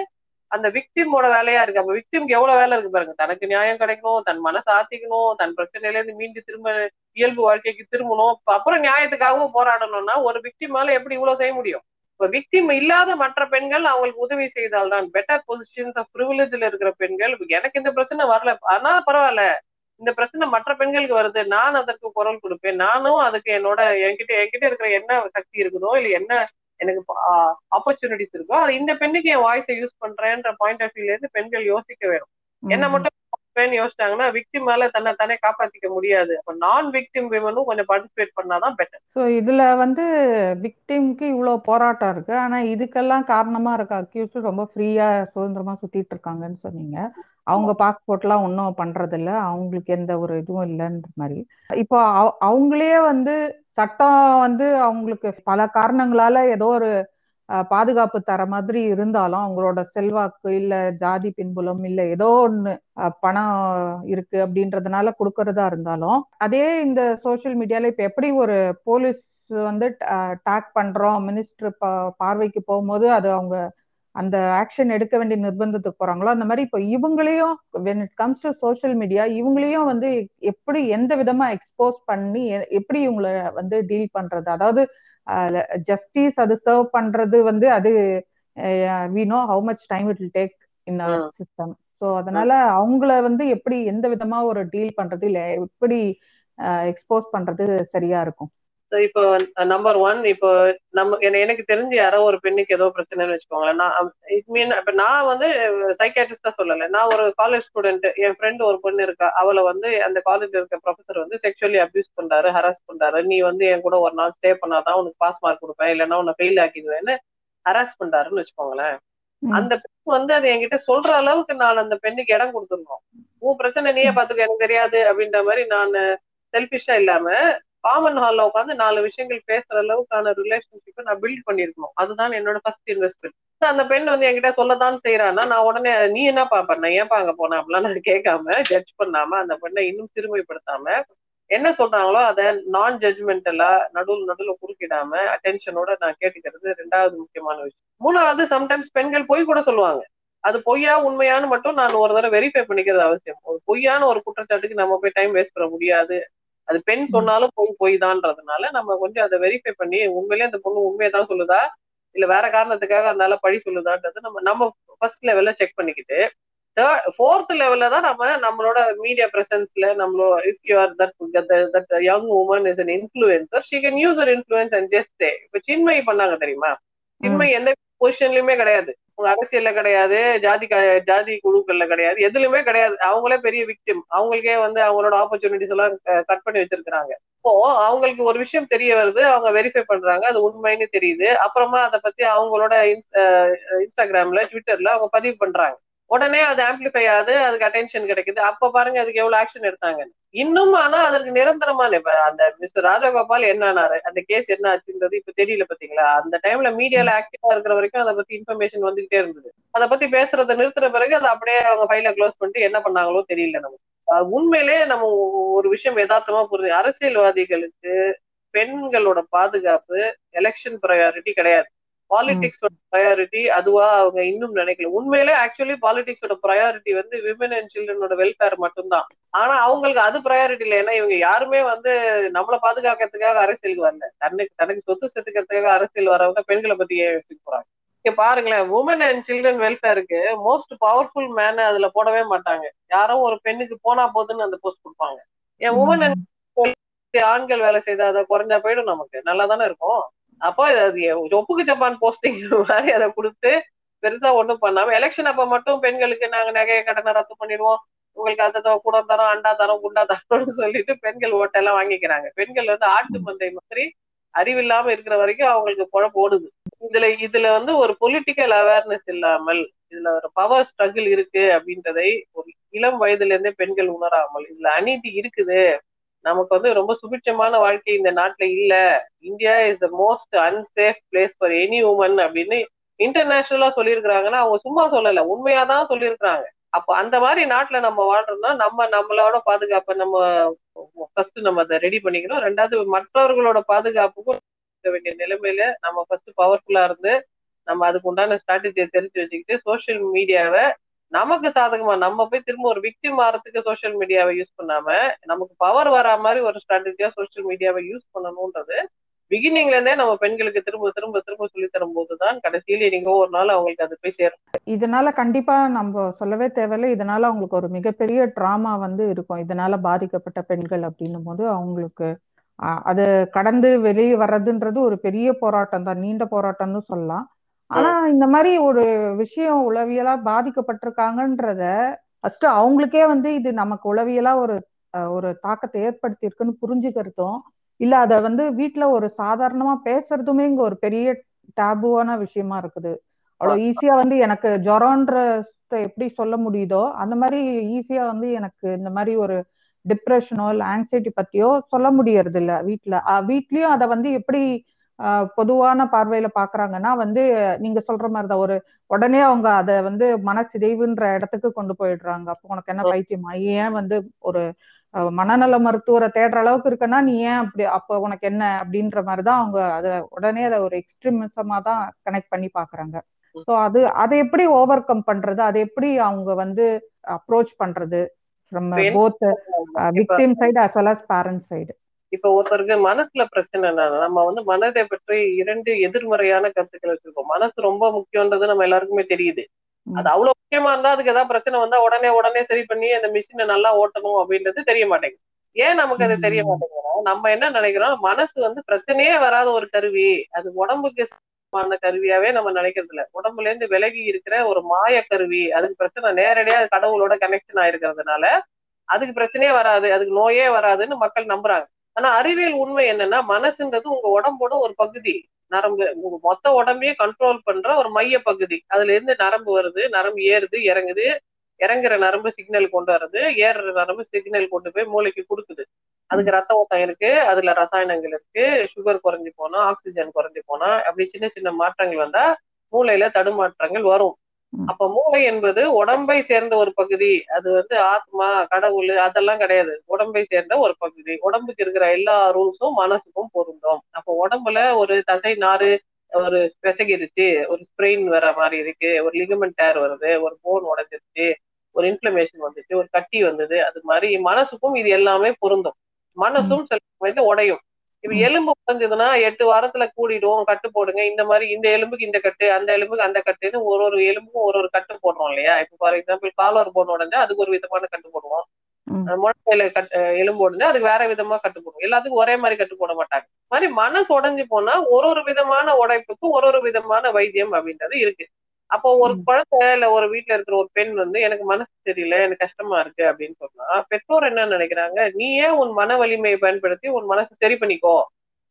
அந்த விக்டிமோட வேலையா இருக்கு. அப்ப விக்டிம்க்கு எவ்வளவு வேலை இருக்கு பாருங்க. தனக்கு நியாயம் கிடைக்கணும் தன் மனசை ஆத்திக்கணும் தன் பிரச்சனையில இருந்து மீண்டு திரும்ப இயல்பு வாழ்க்கைக்கு திரும்பணும். அப்புறம் நியாயத்துக்காகவும் போராடணும்னா ஒரு விக்டிமால எப்படி இவ்வளவு செய்ய முடியும்? இப்ப விக்டிம் இல்லாத மற்ற பெண்கள் அவங்களுக்கு உதவி செய்தால் தான் பெட்டர் பொசிஷன்ஸ் ஆஃப் ப்ரிவிலேஜ்ல இருக்கிற பெண்கள் எனக்கு இந்த பிரச்சனை வரல. ஆனா பரவாயில்ல. இந்த பிரச்சனை மற்ற பெண்களுக்கு வருது. நான் அதற்கு குரல் கொடுப்பேன். நானும் அதுக்கு என்னோட என்கிட்ட என்கிட்ட இருக்கிற என்ன சக்தி இருக்குதோ இல்ல என்ன எனக்கு ஆப்பர்ச்சுனிட்டிஸ் இருக்கோ. அது இந்த பெண்ணுக்கு என் வாய்ஸை யூஸ் பண்றேன்ற பாயிண்ட் ஆஃப் வியூல இருந்து பெண்கள் யோசிக்க வேணும். என்ன மட்டும் பெண் யோசிச்சாங்கன்னா விக்டிம் மேல தன்னை தானே காப்பாத்திக்க முடியாது. அப்ப நான் விக்டிம் விமனும் கொஞ்சம் பார்ட்டிசிபேட் பண்ணாதான் பெட்டர் ஸோ இதுல வந்து விக்டிம்க்கு இவ்வளவு போராட்டம் இருக்கு. ஆனா இதுக்கெல்லாம் காரணமா இருக்க அக்யூஸ் ரொம்ப ஃப்ரீயா சுதந்திரமா சுத்திட்டு இருக்காங்கன்னு சொன்னீங்க. அவங்க பாஸ்போர்ட் எல்லாம் ஒன்றும் பண்றது இல்ல அவங்களுக்கு எந்த ஒரு இதுவும் இல்லைன்ற மாதிரி. இப்போ அவங்களே வந்து சட்டம் வந்து அவங்களுக்கு பல காரணங்களால ஏதோ ஒரு பாதுகாப்பு தர மாதிரி இருந்தாலும் அவங்களோட செல்வாக்கு இல்ல ஜாதி பின்புலம் இல்ல ஏதோ ஒண்ணு பணம் இருக்கு அப்படின்றதுனால கொடுக்கறதா இருந்தாலும் அதே இந்த சோசியல் மீடியால இப்ப எப்படி ஒரு போலீஸ் வந்து டாக் பண்றோம் மினிஸ்டர் பார்வைக்கு போகும்போது அது அவங்க அந்த ஆக்ஷன் எடுக்க வேண்டிய நிர்பந்தத்துக்கு போறாங்களோ அந்த மாதிரி இப்போ இவங்களையும் when it comes to social media இவங்களையும் வந்து எப்படி எந்த விதமா எக்ஸ்போஸ் பண்ணி எப்படி இவங்களை வந்து டீல் பண்றது? அதாவது ஜஸ்டிஸ் அது சர்வ் பண்றது வந்து அது we know how much time it will take in our system so அதனால அவங்கள வந்து எப்படி எந்த விதமா ஒரு டீல் பண்றது இல்ல எப்படி எக்ஸ்போஸ் பண்றது சரியா இருக்கும்? இப்போ நம்பர் ஒன் இப்போ நம்ம எனக்கு தெரிஞ்சு யாரோ ஒரு பெண்ணுக்கு ஏதோ பிரச்சனைன்னு வச்சுக்கோங்களேன். நான் இட் மீன் இப்ப நான் வந்து சைக்காட்ரிஸ்டா சொல்லல. நான் ஒரு காலேஜ் ஸ்டூடெண்ட் என் ஃப்ரெண்ட் ஒரு பொண்ணு இருக்கா அவளை வந்து அந்த காலேஜ்ல இருக்க ப்ரொஃபசர் வந்து செக்ஷுவலி அபியூஸ் பண்றாரு ஹராஸ் பண்றாரு. நீ வந்து என் கூட ஒரு நாள் ஸ்டே பண்ணாதான் உனக்கு பாஸ் மார்க் கொடுப்பேன். இல்லைன்னா உன்னை ஃபெயில் ஆக்கிடுவேன்னு ஹராஸ் பண்றாருன்னு வச்சுக்கோங்களேன். அந்த பெண் வந்து அது என்கிட்ட சொல்ற அளவுக்கு நான் அந்த பெண்ணுக்கு இடம் கொடுத்துருந்தோம் உன் பிரச்சனை நீயே பாத்துக்க எனக்கு தெரியாது அப்படின்ற மாதிரி நான் செல்பிஷா இல்லாம காமன் ஹால்ல உட்காந்து நாலு விஷயங்கள் பேசுற அளவுக்கான ரிலேஷன்ஷிப்பை நான் பில்ட் பண்ணிருக்கணும் அதுதான் என்னோட ஃபர்ஸ்ட் இன்வெஸ்ட்மெண்ட் அந்த பெண் வந்து என்கிட்ட சொல்லதான் செய்யறான்னா நான் உடனே நீ என்னப்பா பண்ண ஏன் அங்கே போன அப்படிலாம் நான் கேட்காம ஜட்ஜ் பண்ணாம அந்த பெண்ணை இன்னும் சிறுமைப்படுத்தாம என்ன சொல்றாங்களோ அதை நான் ஜட்ஜ்மெண்டலா நடுவில் நடுவில் குறுக்கிடாம அட்டென்ஷனோட நான் கேட்டுக்கிறது ரெண்டாவது முக்கியமான விஷயம். மூணாவது சம்டைம்ஸ் பெண்கள் பொய் கூட சொல்லுவாங்க. அது பொய்யா உண்மையான்னு மட்டும் நான் ஒரு தடவை வெரிஃபை பண்ணிக்கிறது அவசியம். ஒரு பொய்யான ஒரு குற்றச்சாட்டுக்கு நம்ம போய் டைம் வேஸ்ட் பண்ண முடியாது. அது பெண் சொன்னாலும் பொய் பொய் தான்றதுனால நம்ம கொஞ்சம் அதை வெரிஃபை பண்ணி உண்மையிலேயே அந்த பொண்ணு உண்மையை தான் சொல்லுதா? இல்ல வேற காரணத்துக்காக அதனால பழி சொல்லுதான்றது நம்ம நம்ம ஃபர்ஸ்ட் லெவல்ல செக் பண்ணிக்கிட்டு தேர்ட் ஃபோர்த் லெவல்ல தான் நம்ம நம்மளோட மீடியா பிரசன்ஸ்ல நம்மளோட if you are that that young woman is an influencer she can use her influence and just இப்ப சின்மயி பண்ணாங்க தெரியுமா? சின்மயி எந்த பொசிஷன்லயுமே கிடையாது. அரசியல்ல கிடையாது ஜாதி ஜாதி குழுக்கள்ல கிடையாது எதுலயுமே கிடையாது. அவங்களே பெரிய விக்டிம் அவங்களுக்கே வந்து அவங்களோட ஆப்பர்ச்சுனிட்டிஸ் எல்லாம் கட் பண்ணி வச்சிருக்கிறாங்க. இப்போ அவங்களுக்கு ஒரு விஷயம் தெரிய வருது அவங்க வெரிஃபை பண்றாங்க அது உண்மைன்னு தெரியுது. அப்புறமா அதை பத்தி அவங்களோட இன்ஸ்டாகிராம்ல ட்விட்டர்ல அவங்க பதிவு பண்றாங்க. உடனே அது ஆம்பிளிஃபை ஆகுது அதுக்கு அட்டென்ஷன் கிடைக்குது. அப்ப பாருங்க அதுக்கு எவ்வளவு ஆக்ஷன் எடுத்தாங்க. இன்னும் ஆனா அதற்கு நிரந்தரமான இப்ப அந்த மிஸ்டர் ராஜகோபால் என்ன ஆனாரு? அந்த கேஸ் என்ன ஆச்சுன்றது இப்ப தெரியல பாத்தீங்களா? அந்த டைம்ல மீடியால ஆக்டிவா இருக்கிற வரைக்கும் அதை பத்தி இன்ஃபர்மேஷன் வந்துகிட்டே இருந்தது. அதை பத்தி பேசுறதை நிறுத்துற பிறகு அதை அப்படியே அவங்க ஃபைல க்ளோஸ் பண்ணிட்டு என்ன பண்ணாங்களோ தெரியல நமக்கு. உண்மையிலேயே நம்ம ஒரு விஷயம் யதார்த்தமா புரிஞ்சு அரசியல்வாதிகளுக்கு பெண்களோட பாதுகாப்பு எலெக்ஷன் ப்ரையாரிட்டி கிடையாது. பாலிடிக்ஸோட ப்ரையாரிட்டி அதுவா அவங்க இன்னும் நினைக்கல. உண்மையிலே ஆக்சுவலி பாலிடிக்ஸோட ப்ரையாரிட்டி வந்து விமன் அண்ட் சில்ட்ரனோட வெல்ஃபேர் மட்டும்தான். ஆனா அவங்களுக்கு அது ப்ரையாரிட்டி இல்லை. ஏன்னா இவங்க யாருமே வந்து நம்மளை பாதுகாக்கிறதுக்காக அரசியலுக்கு வரல. தன்னுக்கு தனக்கு சொத்து சேர்த்துக்கிறதுக்காக அரசியல் வரவங்க பெண்களை பத்தி ஏன் யோசிக்க போறாங்க? இங்க பாருங்களேன் உமன் அண்ட் சில்ட்ரன் வெல்ஃபேருக்கு மோஸ்ட் பவர்ஃபுல் மேன் அதுல போடவே மாட்டாங்க. யாரோ ஒரு பெண்ணுக்கு போனா போதுன்னு அந்த போஸ்ட் கொடுப்பாங்க. ஏன் உமன் அண்ட் ஆண்கள் வேலை செய்தா அதை குறைஞ்சா போயிடும் நமக்கு. நல்லா தானே இருக்கும்? அப்போ ஒப்புக்கு ஜப்பான் போஸ்டிங் மாதிரி அதை கொடுத்து பெருசா ஒண்ணும் பண்ணாம எலெக்ஷன் அப்ப மட்டும் பெண்களுக்கு நாங்க நகைய கடனை ரத்து பண்ணிடுவோம். உங்களுக்கு அதை கூட தரோம் அண்டா தரோம் குண்டா தரோம்னு சொல்லிட்டு பெண்கள் ஓட்டெல்லாம் வாங்கிக்கிறாங்க. பெண்கள் வந்து ஆட்டு மந்தை மாதிரி அறிவில்லாம இருக்கிற வரைக்கும் அவங்களுக்கு குழப்ப ஓடுது. இதுல இதுல வந்து ஒரு பொலிட்டிக்கல் அவேர்னஸ் இல்லாமல் இதுல ஒரு பவர் ஸ்ட்ரகிள் இருக்கு அப்படின்றதை ஒரு இளம் வயதுல இருந்தே பெண்கள் உணராமல் இதுல அநீதி இருக்குது. நமக்கு வந்து ரொம்ப சுபிட்சமான வாழ்க்கை இந்த நாட்டுல இல்ல. India is the most unsafe place for any woman அப்படின்னு இன்டர்நேஷனலா சொல்லியிருக்கிறாங்கன்னா அவங்க சும்மா சொல்லல. உண்மையாதான் சொல்லியிருக்கிறாங்க. அப்போ அந்த மாதிரி நாட்டுல நம்ம வாழ்றோம்னா நம்ம நம்மளோட பாதுகாப்பை நம்ம ஃபர்ஸ்ட் நம்ம அதை ரெடி பண்ணிக்கணும். ரெண்டாவது மற்றவர்களோட பாதுகாப்புக்கும் வேண்டிய நிலைமையில நம்ம ஃபர்ஸ்ட் பவர்ஃபுல்லா இருந்து நம்ம அதுக்கு உண்டான ஸ்ட்ராட்டஜியை தெரிஞ்சு வச்சுக்கிட்டு சோசியல் மீடியாவை நமக்கு சாதகமா நம்ம போய் திரும்ப ஒரு விக்டிம் மாறத்துக்கு சோசியல் மீடியாவை யூஸ் பண்ணாம நமக்கு பவர் வரா மாதிரி ஒரு ஸ்ட்ராட்டஜியா சோசியல் மீடியாவை யூஸ் பண்ணணும்ன்றது பிகினிங்ல இருந்தே நம்ம பெண்களுக்கு திரும்ப திரும்ப திரும்ப சொல்லி தரும் போதுதான் கடைசியில நீங்க ஒரு நாள் அவங்களுக்கு அது போய் சேரும். இதனால கண்டிப்பா நம்ம சொல்லவே தேவையில்லை. இதனால அவங்களுக்கு ஒரு மிகப்பெரிய ட்ராமா வந்து இருக்கும். இதனால பாதிக்கப்பட்ட பெண்கள் அப்படின்னும் போது அவங்களுக்கு அது கடந்து வெளியே வர்றதுன்றது ஒரு பெரிய போராட்டம் தான் நீண்ட போராட்டம்னு சொல்லலாம். ஆனா இந்த மாதிரி ஒரு விஷயம் உளவியலா பாதிக்கப்பட்டிருக்காங்கன்றத ஃபர்ஸ்ட் அவங்களுக்கே வந்து இது நமக்கு உளவியலா ஒரு ஒரு தாக்கத்தை ஏற்படுத்தி இருக்குன்னு புரிஞ்சுக்கிறதும் இல்ல அத வந்து வீட்டுல ஒரு சாதாரணமா பேசுறதுமே இங்க ஒரு பெரிய டேபுவான விஷயமா இருக்குது. அவ்வளவு ஈஸியா வந்து எனக்கு ஜொரன்ற எப்படி சொல்ல முடியுதோ அந்த மாதிரி ஈஸியா வந்து எனக்கு இந்த மாதிரி ஒரு டிப்ரெஷனோ இல்ல ஆங்ஸைட்டி பத்தியோ சொல்ல முடியறது இல்ல வீட்டுல வீட்லயும் அதை வந்து எப்படி பொதுவான பார்வையில பாக்குறாங்கன்னா வந்து நீங்க சொல்ற மாதிரிதான். ஒரு உடனே அவங்க அதை வந்து மனசிதைவுன்ற இடத்துக்கு கொண்டு போயிடுறாங்க. அப்போ உனக்கு என்ன பைத்தியமா? ஏன் வந்து ஒரு மனநல மருத்துவரை தேடுற அளவுக்கு இருக்குன்னா நீ ஏன் அப்படி அப்போ உனக்கு என்ன அப்படின்ற மாதிரிதான் அவங்க அதை உடனே அதை ஒரு எக்ஸ்ட்ரீமிசமா தான் கனெக்ட் பண்ணி பாக்குறாங்க. ஸோ அது அதை எப்படி ஓவர் கம் பண்றது? அதை எப்படி அவங்க வந்து அப்ரோச் பண்றது? From both victim side as well as parent side இப்ப ஒருத்தருக்கு மனசுல பிரச்சனை நம்ம வந்து மனதை பற்றி இரண்டு எதிர்மறையான கருத்துக்கள் வச்சிருக்கோம். மனசு ரொம்ப முக்கியன்றது நம்ம எல்லாருக்குமே தெரியுது. அது அவ்வளவு முக்கியமா இருந்தா அதுக்கு ஏதாவது பிரச்சனை வந்தா உடனே உடனே சரி பண்ணி அந்த மிஷினை நல்லா ஓட்டணும் அப்படின்றது தெரிய மாட்டேங்குது. ஏன் நமக்கு அது தெரிய மாட்டேங்குதுன்னா நம்ம என்ன நினைக்கிறோம் மனசு வந்து பிரச்சனையே வராத ஒரு கருவி. அது உடம்புக்கு சம்பந்தமான கருவியாவே நம்ம நினைக்கிறது இல்ல. உடம்புல இருந்து விலகி இருக்கிற ஒரு மாய கருவி. அதுக்கு பிரச்சனை நேரடியா கடவுளோட கனெக்ஷன் ஆயிருக்கிறதுனால அதுக்கு பிரச்சனையே வராது. அதுக்கு நோயே வராதுன்னு மக்கள் நம்புறாங்க. ஆனா அறிவியல் உண்மை என்னன்னா மனசுன்றது உங்க உடம்போட ஒரு பகுதி. நரம்பு உங்க மொத்த உடம்பையே கண்ட்ரோல் பண்ற ஒரு மைய பகுதி. அதுல இருந்து நரம்பு வருது நரம்பு ஏறுது இறங்குது. இறங்குற நரம்பு சிக்னல் கொண்டு வருது ஏறுற நரம்பு சிக்னல் கொண்டு போய் மூளைக்கு கொடுக்குது. அதுக்கு ரத்த ஓட்டம் இருக்கு அதுல ரசாயனங்கள் இருக்கு சுகர் குறைஞ்சு போனா ஆக்சிஜன் குறைஞ்சு போனா அப்படி சின்ன சின்ன மாற்றங்கள் வந்தா மூளையில தடுமாற்றங்கள் வரும். அப்ப மூளை என்பது உடம்பை சேர்ந்த ஒரு பகுதி. அது வந்து ஆத்மா கடவுள் அதெல்லாம் கிடையாது. உடம்பை சேர்ந்த ஒரு பகுதி. உடம்புக்கு இருக்கிற எல்லா ரூல்ஸும் மனசுக்கும் பொருந்தும். அப்போ உடம்புல ஒரு தசை நாறு ஒரு பிசகிருச்சு ஒரு ஸ்ப்ரெயின் வர மாதிரி இருக்கு ஒரு லிகமெண்ட் டேர் வருது ஒரு போன் உடஞ்சிருச்சு ஒரு இன்ஃபிளமேஷன் வந்துச்சு ஒரு கட்டி வந்தது அது மாதிரி மனசுக்கும் இது எல்லாமே பொருந்தும். மனசும் சில சமயத்துல உடையும். இப்ப எலும்பு உடஞ்சதுன்னா எட்டு வாரத்துல கூடிடும் கட்டு போடுங்க. இந்த மாதிரி இந்த எலும்புக்கு இந்த கட்டு அந்த எலும்புக்கு அந்த கட்டுன்னு ஒரு ஒரு எலும்புக்கும் ஒரு ஒரு கட்டு போடுறோம் இல்லையா? இப்ப ஃபார் எக்ஸாம்பிள் காலர் போன் உடஞ்சா அதுக்கு ஒரு விதமான கட்டு போடுவோம். முழக்கையில கட் எலும்பு உடஞ்சா அதுக்கு வேற விதமா கட்டு போடுவோம். எல்லாத்துக்கும் ஒரே மாதிரி கட்டு போட மாட்டாங்க. மாதிரி மனசு உடஞ்சு போனா ஒரு ஒரு விதமான உடைப்புக்கு ஒரு ஒரு விதமான வைத்தியம் அப்படின்றது இருக்கு. அப்போ ஒரு குழந்தை இல்ல ஒரு வீட்டுல இருக்கிற ஒரு பெண் வந்து எனக்கு மனசு தெரியல எனக்கு கஷ்டமா இருக்கு அப்படின்னு சொன்னா பெற்றோர் என்ன நினைக்கிறாங்க? நீ ஏன் உன் மன வலிமையை பயன்படுத்தி உன் மனசு சரி பண்ணிக்கோ?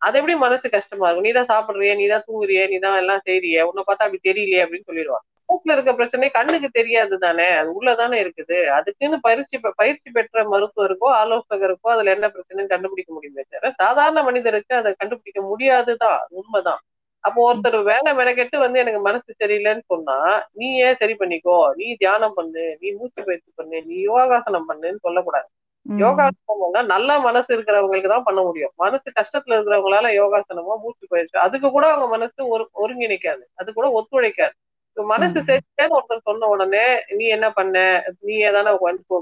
அது எப்படி மனசு கஷ்டமா இருக்கும்? நீ தான் சாப்பிடுறிய நீ தான் தூங்குறிய நீ தான் எல்லாம் செய்றிய உன்னை பார்த்தா அப்படி தெரியலையே அப்படின்னு சொல்லிடுவாங்க. மூக்குல இருக்க பிரச்சனை கண்ணுக்கு தெரியாது தானே? அது உள்ளதானே இருக்குது. அதுக்குன்னு பயிற்சி பயிற்சி பெற்ற மருத்துவருக்கோ ஆலோசகருக்கோ அதுல என்ன பிரச்சனைன்னு கண்டுபிடிக்க முடியுமே தவிர சாதாரண மனிதருக்கு அதை கண்டுபிடிக்க முடியாதுதான். உண்மைதான். அப்போ ஒருத்தர் வேலை மெனக்கெட்டு வந்து எனக்கு மனசு சரியில்லைன்னு சொன்னா நீ ஏன் சரி பண்ணிக்கோ? நீ தியானம் பண்ணு நீ மூச்சு பயிற்சி பண்ணு நீ யோகாசனம் பண்ணுன்னு சொல்லக்கூடாது. யோகாசனம் நல்ல மனசு இருக்கிறவங்களுக்கு தான் பண்ண முடியும். மனசு கஷ்டத்துல இருக்கிறவங்களால யோகாசனமோ மூச்சு பயிற்சி அதுக்கு கூட அவங்க மனசு ஒரு ஒருங்கிணைக்காது. அது கூட ஒத்துழைக்காது. மனசு சரியான ஒருத்தர் சொன்ன உடனே நீ என்ன பண்ண? நீ ஏதான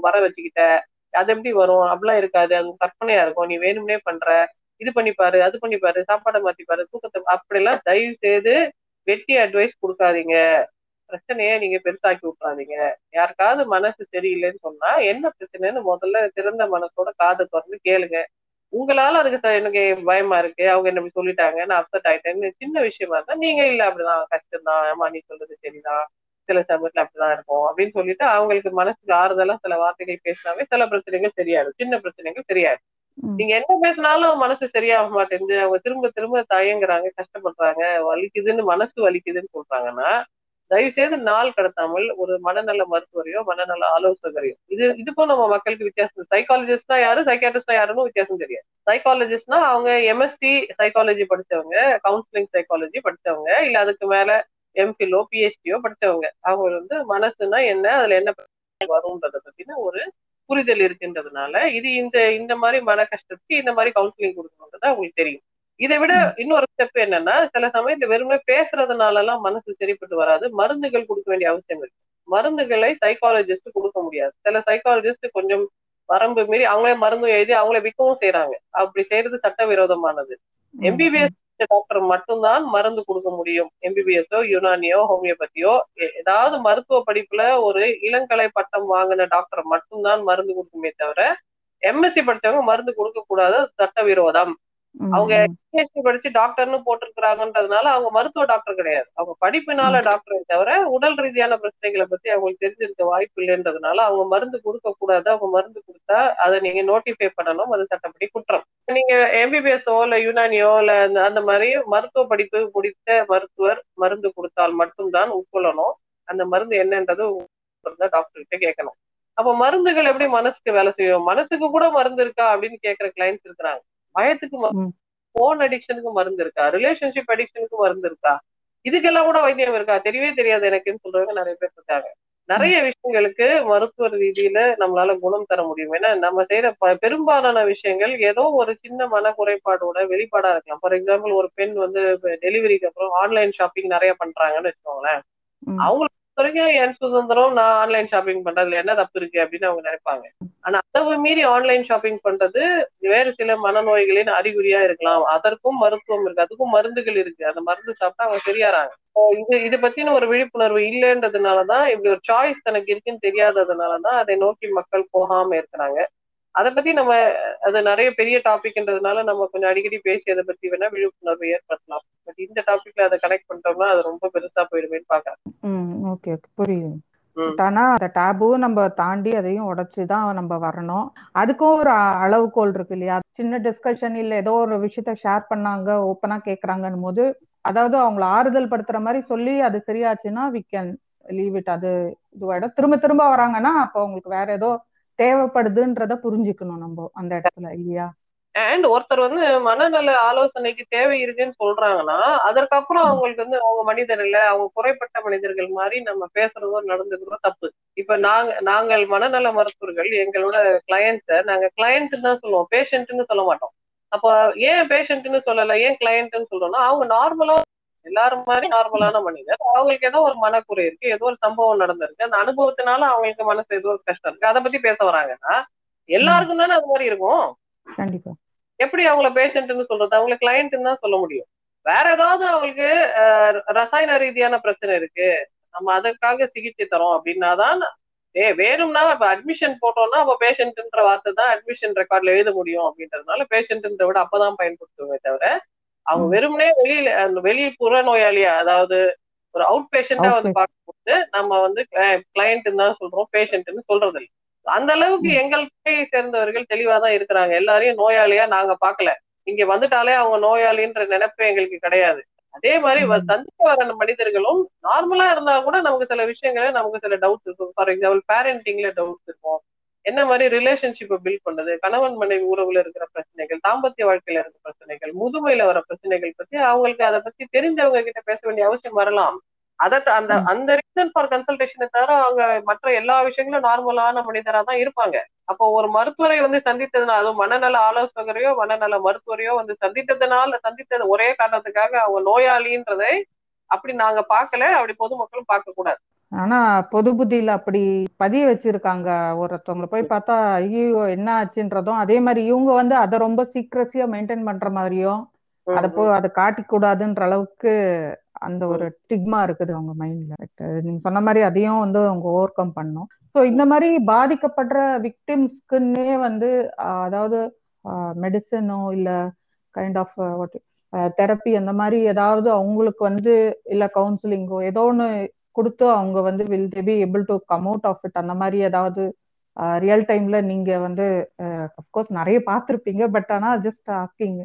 வர வச்சுக்கிட்ட. அது எப்படி வரும்? அப்படிலாம் இருக்காது. அது கற்பனையா இருக்கும். நீ வேணும்னே பண்ற. இது பண்ணிப்பாரு அது பண்ணிப்பாரு சாப்பாடை மாத்திப்பாரு தூக்கத்தை அப்படிலாம் தயவு செய்து வெட்டி அட்வைஸ் கொடுக்காதீங்க. பிரச்சனைய நீங்க பெருசாக்கி விட்றாதீங்க யாருக்காவது மனசு சரியில்லைன்னு சொன்னா என்ன பிரச்சனைன்னு முதல்ல திறந்த மனசோட காதை திறந்து கேளுங்க. உங்களால அதுக்கு எனக்கு பயமா இருக்கு. அவங்க என்ன சொல்லிட்டாங்க நான் அப்செட் ஆயிட்டேன்னு சின்ன விஷயமா இருந்தா நீங்க இல்ல அப்படிதான் கஷ்டம்தான் ஏமா நீ சொல்றது சரிதான். சில சமயத்துல அப்படிதான் இருக்கும் அப்படின்னு சொல்லிட்டு அவங்களுக்கு மனசுக்கு ஆறுதலா சில வார்த்தைகள் பேசினாவே சில பிரச்சனைகள் சரியாயிடும். சின்ன பிரச்சனைகள் சரியாயிடும். நீங்க என்ன பேசினாலும் மனசு சரியாக மாட்டேங்குது அவங்க திரும்ப திரும்ப தயங்குறாங்க கஷ்டப்படுறாங்க வலிக்குதுன்னு மனசு வலிக்குதுன்னு சொல்றாங்கன்னா தயவு செய்து நாள் கடத்தாமல் ஒரு மனநல மருத்துவரையோ மனநல ஆலோசகரையோ. இது இதுக்கும் நம்ம மக்களுக்கு வித்தியாசம். சைக்காலஜிஸ்ட்னா யாரு சைக்காட்ரிஸ்ட்னா யாருன்னு வித்தியாசம் தெரியாது. சைக்காலஜிஸ்ட்னா அவங்க எம்எஸ்சி சைக்காலஜி படிச்சவங்க கவுன்சிலிங் சைக்காலஜி படிச்சவங்க இல்ல அதுக்கு மேல எம்ஃபிலோ பிஹெச்டியோ படிச்சவங்க. அவங்க வந்து மனசுனா என்ன அதுல என்ன வரும்ன்றத பத்தின ஒரு புரிதல் இருக்குன்றதுனால இது இந்த இந்த மாதிரி மன கஷ்டத்துக்கு இந்த மாதிரி கவுன்சிலிங் கொடுக்கணுன்றது அவங்களுக்கு தெரியும். இதை விட இன்னொரு ஸ்டெப் என்னன்னா சில சமயத்துல வெறுமே பேசுறதுனால எல்லாம் மனசு சரிப்பட்டு வராது மருந்துகள் கொடுக்க வேண்டிய அவசியம் இருக்கு. மருந்துகளை சைக்காலஜிஸ்ட் கொடுக்க முடியாது. சில சைக்காலஜிஸ்ட் கொஞ்சம் வரம்பு மீறி அவங்களே மருந்து எழுதி அவங்களே விற்கவும் செய்யறாங்க அப்படி செய்யறது சட்டவிரோதமானது. எம்பிபிஎஸ் டாக்டர் மட்டும்தான் மருந்து கொடுக்க முடியும். எம்பிபிஎஸோ யுனானியோ ஹோமியோபதியோ ஏதாவது மருத்துவ படிப்புல ஒரு இளங்கலை பட்டம் வாங்கின டாக்டர் மட்டும்தான் மருந்து கொடுக்குமே தவிர எம்எஸ்சி படித்தவங்க மருந்து கொடுக்க கூடாது சட்டவிரோதம். அவங்க பிஹெச்டி படிச்சு டாக்டர்னு போட்டிருக்கிறாங்கன்றதுனால அவங்க மருத்துவ டாக்டர் கிடையாது. அவங்க படிப்பினால டாக்டரை தவிர உடல் ரீதியான பிரச்சனைகளை பத்தி அவங்களுக்கு தெரிஞ்சிருக்க வாய்ப்பு இல்லைன்றதுனால அவங்க மருந்து கொடுக்க கூடாது. அவங்க மருந்து கொடுத்தா அதை நீங்க நோட்டிஃபை பண்ணணும். அது சட்டப்படி குற்றம். நீங்க எம்பிபிஎஸ்ஓ இல்ல யுனானியோ இல்ல அந்த மாதிரி மருத்துவ படிப்பு முடித்த மருத்துவர் மருந்து கொடுத்தால் மட்டும்தான் உட்கொள்ளணும் அந்த மருந்து என்னன்றது டாக்டர் கிட்ட கேட்கணும். அப்ப மருந்துகள் எப்படி மனசுக்கு வேலை செய்யும்? மனசுக்கு கூட மருந்து இருக்கா அப்படின்னு கேட்கிற கிளைண்ட்ஸ் இருக்கிறாங்க. பயத்துக்கு போன் அடிக்ஷனுக்கு மருந்து இருக்கா? ரிலேஷன்ஷிப் அடிக்ஷனுக்கு மருந்து இருக்கா? இதுக்கெல்லாம் கூட வைத்தியம் இருக்கா? தெரியவே தெரியாது எனக்குன்னு சொல்றவங்க நிறைய பேர் இருக்காங்க. நிறைய விஷயங்களுக்கு மருத்துவ ரீதியில நம்மளால குணம் தர முடியும். ஏன்னா நம்ம செய்யற பெரும்பாலான விஷயங்கள் ஏதோ ஒரு சின்ன மன குறைபாடோட வெளிப்பாடா இருக்கலாம். ஃபார் எக்ஸாம்பிள் ஒரு பெண் வந்து டெலிவரிக்கு அப்புறம் ஆன்லைன் ஷாப்பிங் நிறைய பண்றாங்கன்னு வச்சுக்கோங்களேன். அவங்களுக்கு வரைக்கும் என் சுதந்திரம் நான் ஆன்லைன் ஷாப்பிங் பண்றதுல என்ன தப்பு இருக்கு அப்படின்னு அவங்க நினைப்பாங்க. ஆனா அதை மீறி ஆன்லைன் ஷாப்பிங் பண்றது வேறு சில மனநோய்களின் அறிகுறியா இருக்கலாம். அதற்கும் மருத்துவம் இருக்கு அதுக்கும் மருந்துகள் இருக்கு. அந்த மருந்து சாப்பிட்டா அவங்க சரியாறாங்க. இது இது பத்தின ஒரு விழிப்புணர்வு இல்லைன்றதுனாலதான் இப்படி ஒரு சாய்ஸ் தனக்கு இருக்குன்னு தெரியாததுனாலதான் அதை நோக்கி மக்கள் போகாம இருக்கிறாங்க. அதை பத்தி நம்ம அது நிறைய பெரிய டாபிக்ன்றதுனால நம்ம கொஞ்சம் அடிக்கடி பேசி அதை பத்தி வேணா விழிப்புணர்வு ஏற்படுத்தலாம். பட் இந்த டாபிக்ல அதை கனெக்ட் பண்ணிட்டோம்னா அது ரொம்ப பெருசா போயிடுமேன்னு பாக்குறேன் ஓகே ஓகே புரியுது. ஆனா அந்த டேபு நம்ம தாண்டி அதையும் உடைச்சுதான் நம்ம வரணும். அதுக்கும் ஒரு அளவுகோல் இருக்கு இல்லையா? சின்ன டிஸ்கஷன் இல்ல ஏதோ ஒரு விஷயத்த ஷேர் பண்ணாங்க ஓப்பனா கேக்குறாங்கன்னு போது அதாவது அவங்கள ஆறுதல் படுத்துற மாதிரி சொல்லி அது சரியாச்சுன்னா வி கேன் லீவ் இட் அது இதுவாயிடும் திரும்ப திரும்ப வராங்கன்னா அப்போ அவங்களுக்கு வேற ஏதோ தேவைப்படுதுன்றத புரிஞ்சுக்கணும் நம்ம அந்த இடத்துல இல்லையா? அண்ட் ஒருத்தர் வந்து மனநல ஆலோசனைக்கு தேவை இருக்குன்னு சொல்றாங்கன்னா அதற்கப்புறம் அவங்களுக்கு வந்து அவங்க மனிதர் இல்ல அவங்க குறைப்பட்ட மனிதர்கள் மாதிரி நம்ம பேசுறதோ நடந்துக்கிறதோ தப்பு. இப்ப நாங்க நாங்கள் மனநல மருத்துவர்கள் எங்களோட கிளையண்ட்ஸ நாங்க கிளையண்ட் தான் சொல்லுவோம் பேஷண்ட்னு சொல்ல மாட்டோம். அப்போ ஏன் பேஷண்ட்னு சொல்லல ஏன் கிளையண்ட்னு சொல்றோம்னா அவங்க நார்மலா எல்லாரும் மாதிரி நார்மலான மனிதர். அவங்களுக்கு ஏதோ ஒரு மனக்குறை இருக்கு ஏதோ ஒரு சம்பவம் நடந்திருக்கு. அந்த அனுபவத்தினால அவங்களுக்கு மனசு ஏதோ ஒரு கஷ்டம் இருக்கு. அதை பத்தி பேச வராங்கன்னா எல்லாருக்கும் தானே அது மாதிரி இருக்கும். கண்டிப்பா. எப்படி அவங்கள பேஷண்ட்னு சொல்றது? அவங்கள கிளைண்ட்னு தான் சொல்ல முடியும். வேற ஏதாவது அவங்களுக்கு ரசாயன ரீதியான பிரச்சனை இருக்கு. நம்ம அதற்காக சிகிச்சை தரோம் அப்படின்னாதான் ஏ வேணும்னா இப்ப அட்மிஷன் போட்டோம்னா அப்ப பேஷண்ட்ன்ற வார்த்தை தான் அட்மிஷன் ரெக்கார்ட்ல எழுத முடியும் அப்படின்றதுனால பேஷண்ட்ன்ற விட அப்பதான் பயன்படுத்துவோமே தவிர அவங்க வெறுமனே வெளியில அந்த வெளியே புற நோயாளியா அதாவது ஒரு அவுட் பேஷண்டா வந்து பார்க்கும்போது நம்ம வந்து கிளைண்ட் தான் சொல்றோம் பேஷண்ட்னு சொல்றது இல்லை. அந்த அளவுக்கு எங்கள் துறையை சேர்ந்தவர்கள் தெளிவா தான் இருக்கிறாங்க. எல்லாரையும் நோயாளியா நாங்க பாக்கல இங்க வந்துட்டாலே அவங்க நோயாளின்ற நினைப்பு எங்களுக்கு கிடையாது. அதே மாதிரி சந்திக்க வர மனிதர்களும் நார்மலா இருந்தா கூட நமக்கு சில விஷயங்கள நமக்கு சில டவுட்ஸ் இருக்கும். ஃபார் எக்ஸாம்பிள் பேரண்டிங்ல டவுட்ஸ் இருக்கும். என்ன மாதிரி ரிலேஷன்ஷிப்பை பில்ட் பண்ணது? கணவன் மனைவி உறவுல இருக்கிற பிரச்சனைகள் தாம்பத்திய வாழ்க்கையில இருக்கிற பிரச்சனைகள் முதுமையில வர பிரச்சனைகள் பத்தி அவங்களுக்கு அதை பத்தி தெரிஞ்சவங்க கிட்ட பேச வேண்டிய அவசியம் வரலாம். அதை அந்த. அந்த ரீசன் ஃபார் கன்சல்டேஷனை தவிர அவங்க மற்ற எல்லா விஷயங்களும் நார்மலான மனிதரா தான் இருப்பாங்க. அப்போ ஒரு மருத்துவரை வந்து சந்தித்ததுனால அதுவும் மனநல ஆலோசகரையோ மனநல மருத்துவரையோ வந்து சந்தித்ததுனால சந்தித்தது ஒரே காரணத்துக்காக அவங்க நோயாளின்றதை அப்படி நாங்க பார்க்கல. அப்படி பொதுமக்களும் பார்க்க கூடாது ஆனா பொது புத்தியில அப்படி பதிய வச்சிருக்காங்க ஒருத்தவங்களை. போய் பார்த்தா ஐயோ என்ன ஆச்சுன்றதும் அதே மாதிரி இவங்க வந்து அதை ரொம்ப சீக்ரஸியா மெயின்டைன் பண்ற மாதிரியும் அதை. போய் அதை காட்டிக் கூடாதுன்ற அளவுக்கு அந்த ஒரு ஸ்டிக்மா இருக்குது அவங்க மைண்ட்ல நீங்க சொன்ன மாதிரி அதையும் வந்து அவங்க ஓவர் கம் பண்ணும். ஸோ இந்த மாதிரி பாதிக்கப்படுற விக்டிம்ஸ்க்குன்னே வந்து அதாவது மெடிசனோ இல்ல கைண்ட் ஆஃப் தெரப்பி அந்த மாதிரி ஏதாவது அவங்களுக்கு வந்து இல்ல கவுன்சிலிங்கோ ஏதோ ஒன்று கொடுத்து அவங்க வந்து will they be able to come out of it அந்த மாதிரி ஏதாவது ரியல் டைம்ல நீங்க வந்து அஃப்கோர்ஸ் நிறைய பார்த்துருப்பீங்க. பட் ஆனா ஜஸ்ட் ஆஸ்கிங்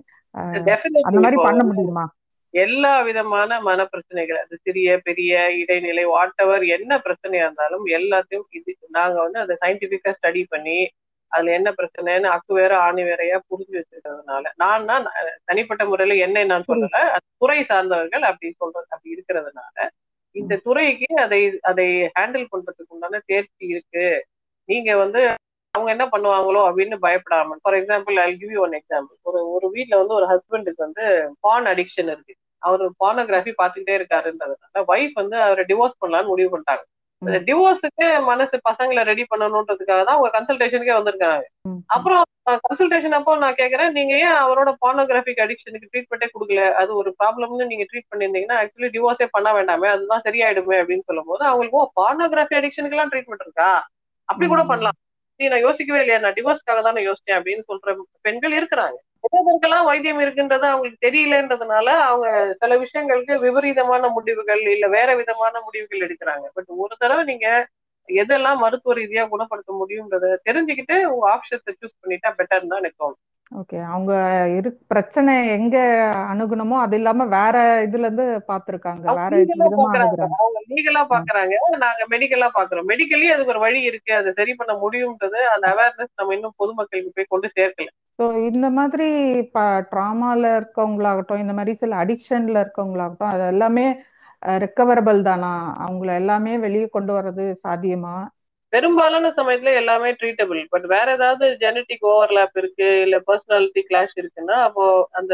அந்த மாதிரி பண்ண முடியுமா? எல்லா விதமான மன பிரச்சனைகள் அது சிறிய பெரிய இடைநிலை வாட் எவர் என்ன பிரச்சனையா இருந்தாலும் எல்லாத்தையும் இது நாங்க வந்து அதை சயின்டிபிக்கா ஸ்டடி பண்ணி அதுல என்ன பிரச்சனைன்னு அக்கு வேற ஆணி வேறையா புரிஞ்சு வச்சிருக்கிறதுனால. நான் தான் தனிப்பட்ட முறையில என்ன நான் சொல்லல. துறை சார்ந்தவர்கள் அப்படி சொல்றது அப்படி இருக்கிறதுனால. இந்த துறைக்கு அதை அதை ஹேண்டில் பண்றதுக்கு உண்டான தேர்ச்சி இருக்கு. நீங்க வந்து அவங்க என்ன பண்ணுவாங்களோ அப்படின்னு பயப்படாம for example I give you one example ஒரு ஒரு வீட்ல வந்து ஒரு ஹஸ்பண்டுக்கு வந்து பான் அடிக்ஷன் இருக்கு. அவர் பானோகிராஃபி பார்த்துட்டே இருக்காருன்றதுனால ஒய்ஃப் வந்து அவரை டிவோர்ஸ் பண்ணலாம்னு முடிவு பண்ணிட்டாங்க. டிவோர்ஸுக்கு மனசு பசங்களை ரெடி பண்ணணுன்றதுக்காக தான் அவங்க கன்சல்டேஷனுக்கே வந்திருக்காங்க. அப்புறம் கன்சல்டேஷன் அப்போ நான் கேக்குறேன் நீங்க ஏன் அவரோட பானோகிராஃபிக் அடிக்ஷனுக்கு ட்ரீட்மெண்ட்டே கொடுக்கல? அது ஒரு ப்ராப்ளம்னு நீங்க ட்ரீட் பண்ணியிருந்தீங்கன்னா ஆக்சுவலி டிவோர்ஸே பண்ண வேண்டாமே அதுதான் சரியாயிடுமே அப்படின்னு சொல்லும் போது அவங்களுக்கு ஓ பானோகிராஃபி அடிக்ஷனுக்கு எல்லாம் ட்ரீட்மெண்ட் இருக்கா? அப்படி கூட. பண்ணலாம். நீ நான் யோசிக்கவே இல்லையா? நான் டிவோர்ஸ்க்காக தானே யோசிச்சேன் அப்படின்னு சொல்ற பெண்கள் இருக்கிறாங்க. எதற்கெல்லாம் வைத்தியம் இருக்குன்றது அவங்களுக்கு தெரியலன்றதுனால அவங்க சில விஷயங்களுக்கு விபரீதமான முடிவுகள் இல்ல வேற விதமான முடிவுகள் எடுக்கிறாங்க. பட் ஒரு தடவை நீங்க எதெல்லாம் மருத்துவ ரீதியா குணப்படுத்த முடியும்ன்றத தெரிஞ்சுக்கிட்டு உங்க ஆப்ஷன்ஸை சூஸ் பண்ணிட்டா பெட்டர் தான் எனக்கு தோணும். ஓகே அவங்க இரு பிரச்சனை எங்க அணுகணுமோ அது இல்லாம வேற இதுல இருந்து பாத்துருக்காங்க. வேற அவங்க லீகலா பாக்குறாங்க. நாங்க மெடிக்கலா பாக்குறோம். மெடிக்கலி அதுக்கு ஒரு வழி இருக்கு. அதை சரி பண்ண முடியும்ன்றது அந்த அவேர்னஸ் நம்ம இன்னும் பொதுமக்களுக்கு போய் கொண்டு சேர்க்கல. ஸோ இந்த மாதிரி இப்போ ட்ராமால இருக்கவங்களாகட்டும் இந்த மாதிரி சில அடிக்ஷன்ல இருக்கவங்களாகட்டும் அது எல்லாமே ரெக்கவரபிள் தானா? அவங்கள எல்லாமே வெளியே கொண்டு வர்றது சாத்தியமா? பெரும்பாலான சமயத்துல எல்லாமே ட்ரீட்டபிள் பட் வேற ஏதாவது ஜெனட்டிக் ஓவர்லாப் இருக்கு இல்ல பர்சனாலிட்டி கிளாஷ் இருக்குன்னா அப்போ அந்த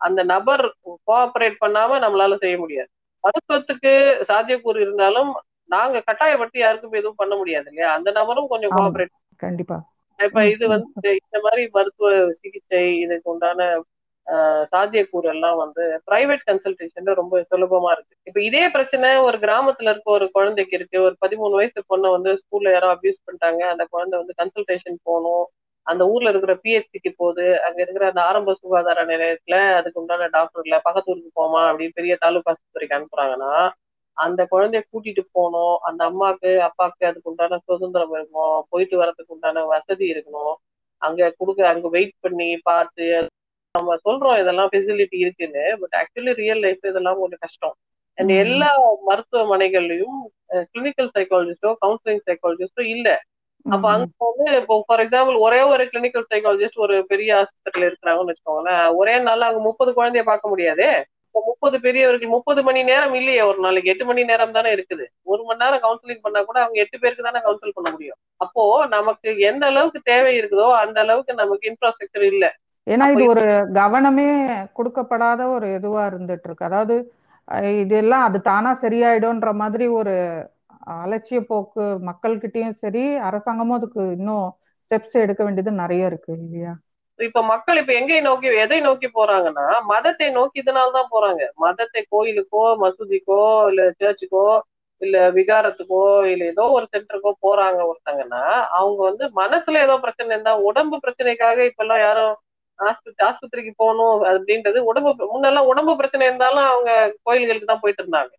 அந்த நபர் கோஆபரேட் பண்ணாம நம்மளால செய்ய முடியாது. மருத்துவத்துக்கு சாத்தியக்கூறு இருந்தாலும் நாங்க கட்டாயப்பட்டு யாருக்கும் எதுவும் பண்ண முடியாது இல்லையா? அந்த நபரும் கொஞ்சம் கோஆபரேட் கண்டிப்பா. இப்ப இது வந்து இந்த மாதிரி மருத்துவ சிகிச்சை இதுக்கு உண்டான சாத்தியக்கூறு எல்லாம் வந்து பிரைவேட் கன்சல்டேஷன்ல ரொம்ப சுலபமா இருக்கு. இப்ப இதே பிரச்சனை ஒரு கிராமத்துல இருக்க ஒரு குழந்தைக்கு இருக்கு. ஒரு பதிமூணு வயசு பொண்ணை வந்து ஸ்கூல்ல யாரோ அபியூஸ் பண்ணிட்டாங்க. அந்த குழந்தை வந்து கன்சல்டேஷன் போகணும். அந்த ஊர்ல இருக்கிற பிஹெச்சிக்கு போகுது. அங்க இருக்கிற அந்த ஆரம்ப சுகாதார நிலையத்துல அதுக்கு உண்டான டாக்டர் இல்லை பக்கத்து பக்கத்தூருக்கு போமா அப்படின்னு பெரிய தாலுகா ஆஸ்பத்திரிக்கு அனுப்புறாங்கன்னா அந்த குழந்தைய கூட்டிட்டு போகணும். அந்த அம்மாக்கு அப்பாக்கு அதுக்கு உண்டான சுதந்திரம் இருக்கணும். போயிட்டு வரதுக்கு உண்டான வசதி இருக்கணும். அங்க கொடுக்க அங்க வெயிட் பண்ணி பார்த்து நம்ம சொல்றோம் இதெல்லாம் ஃபெசிலிட்டி இருக்குன்னு பட் ஆக்சுவலி ரியல் லைஃப் இதெல்லாம் கொஞ்சம் கஷ்டம். அண்ட் எல்லா மருத்துவமனைகள்லயும் கிளினிக்கல் சைக்காலஜிஸ்டோ கவுன்சிலிங் சைக்காலஜிஸ்டோ இல்ல. அப்ப அங்க வந்து இப்போ ஃபார் எக்ஸாம்பிள் ஒரே ஒரு கிளினிக்கல் சைக்காலஜிஸ்ட் ஒரு பெரிய ஆஸ்பத்திரியில இருக்கிறாங்கன்னு வச்சுக்கோங்களேன். ஒரே நாள்ல அங்க முப்பது குழந்தைய பார்க்க முடியாது. இப்போ முப்பது பெரியவர்கள் முப்பது மணி நேரம் இல்லையே ஒரு நாளைக்கு எட்டு மணி நேரம் தானே இருக்குது. ஒரு மணி நேரம் கவுன்சிலிங் பண்ணா கூட அவங்க எட்டு பேருக்கு தானே கவுன்சில் பண்ண முடியும். அப்போ நமக்கு எந்த அளவுக்கு தேவை இருக்குதோ அந்த அளவுக்கு நமக்கு இன்ஃப்ராஸ்ட்ரக்சர் இல்ல. ஏன்னா இது ஒரு கவனமே கொடுக்கப்படாத ஒரு இதுவா இருந்துட்டு இருக்கு அதாவது இதெல்லாம் அது தானா சரியாயிடும்ன்ற மாதிரி ஒரு அலட்சிய போக்கு மக்கள்கிட்டயும் சரி அரசாங்கமும் அதுக்கு இன்னும் ஸ்டெப்ஸ் எடுக்க வேண்டியது நிறைய இருக்கு இல்லையா? இப்ப மக்கள் இப்ப எங்கே நோக்கி எதை நோக்கி போறாங்கன்னா மதத்தை நோக்கி இதனால்தான் போறாங்க. மதத்தை கோயிலுக்கோ மசூதிக்கோ இல்ல சர்ச்சுக்கோ இல்ல விகாரத்துக்கோ இல்ல ஏதோ ஒரு சென்டருக்கோ போறாங்க ஒருத்தங்கன்னா அவங்க வந்து மனசுல ஏதோ பிரச்சனை இருந்தா உடம்பு பிரச்சனைக்காக இப்ப எல்லாம் யாரும் ஆஸ்பத்திரி ஆஸ்பத்திரிக்கு போகணும் அப்படின்றது உடம்பு முன்னெல்லாம் உடம்பு பிரச்சனை இருந்தாலும் அவங்க கோயில்களுக்கு தான் போயிட்டு இருந்தாங்க.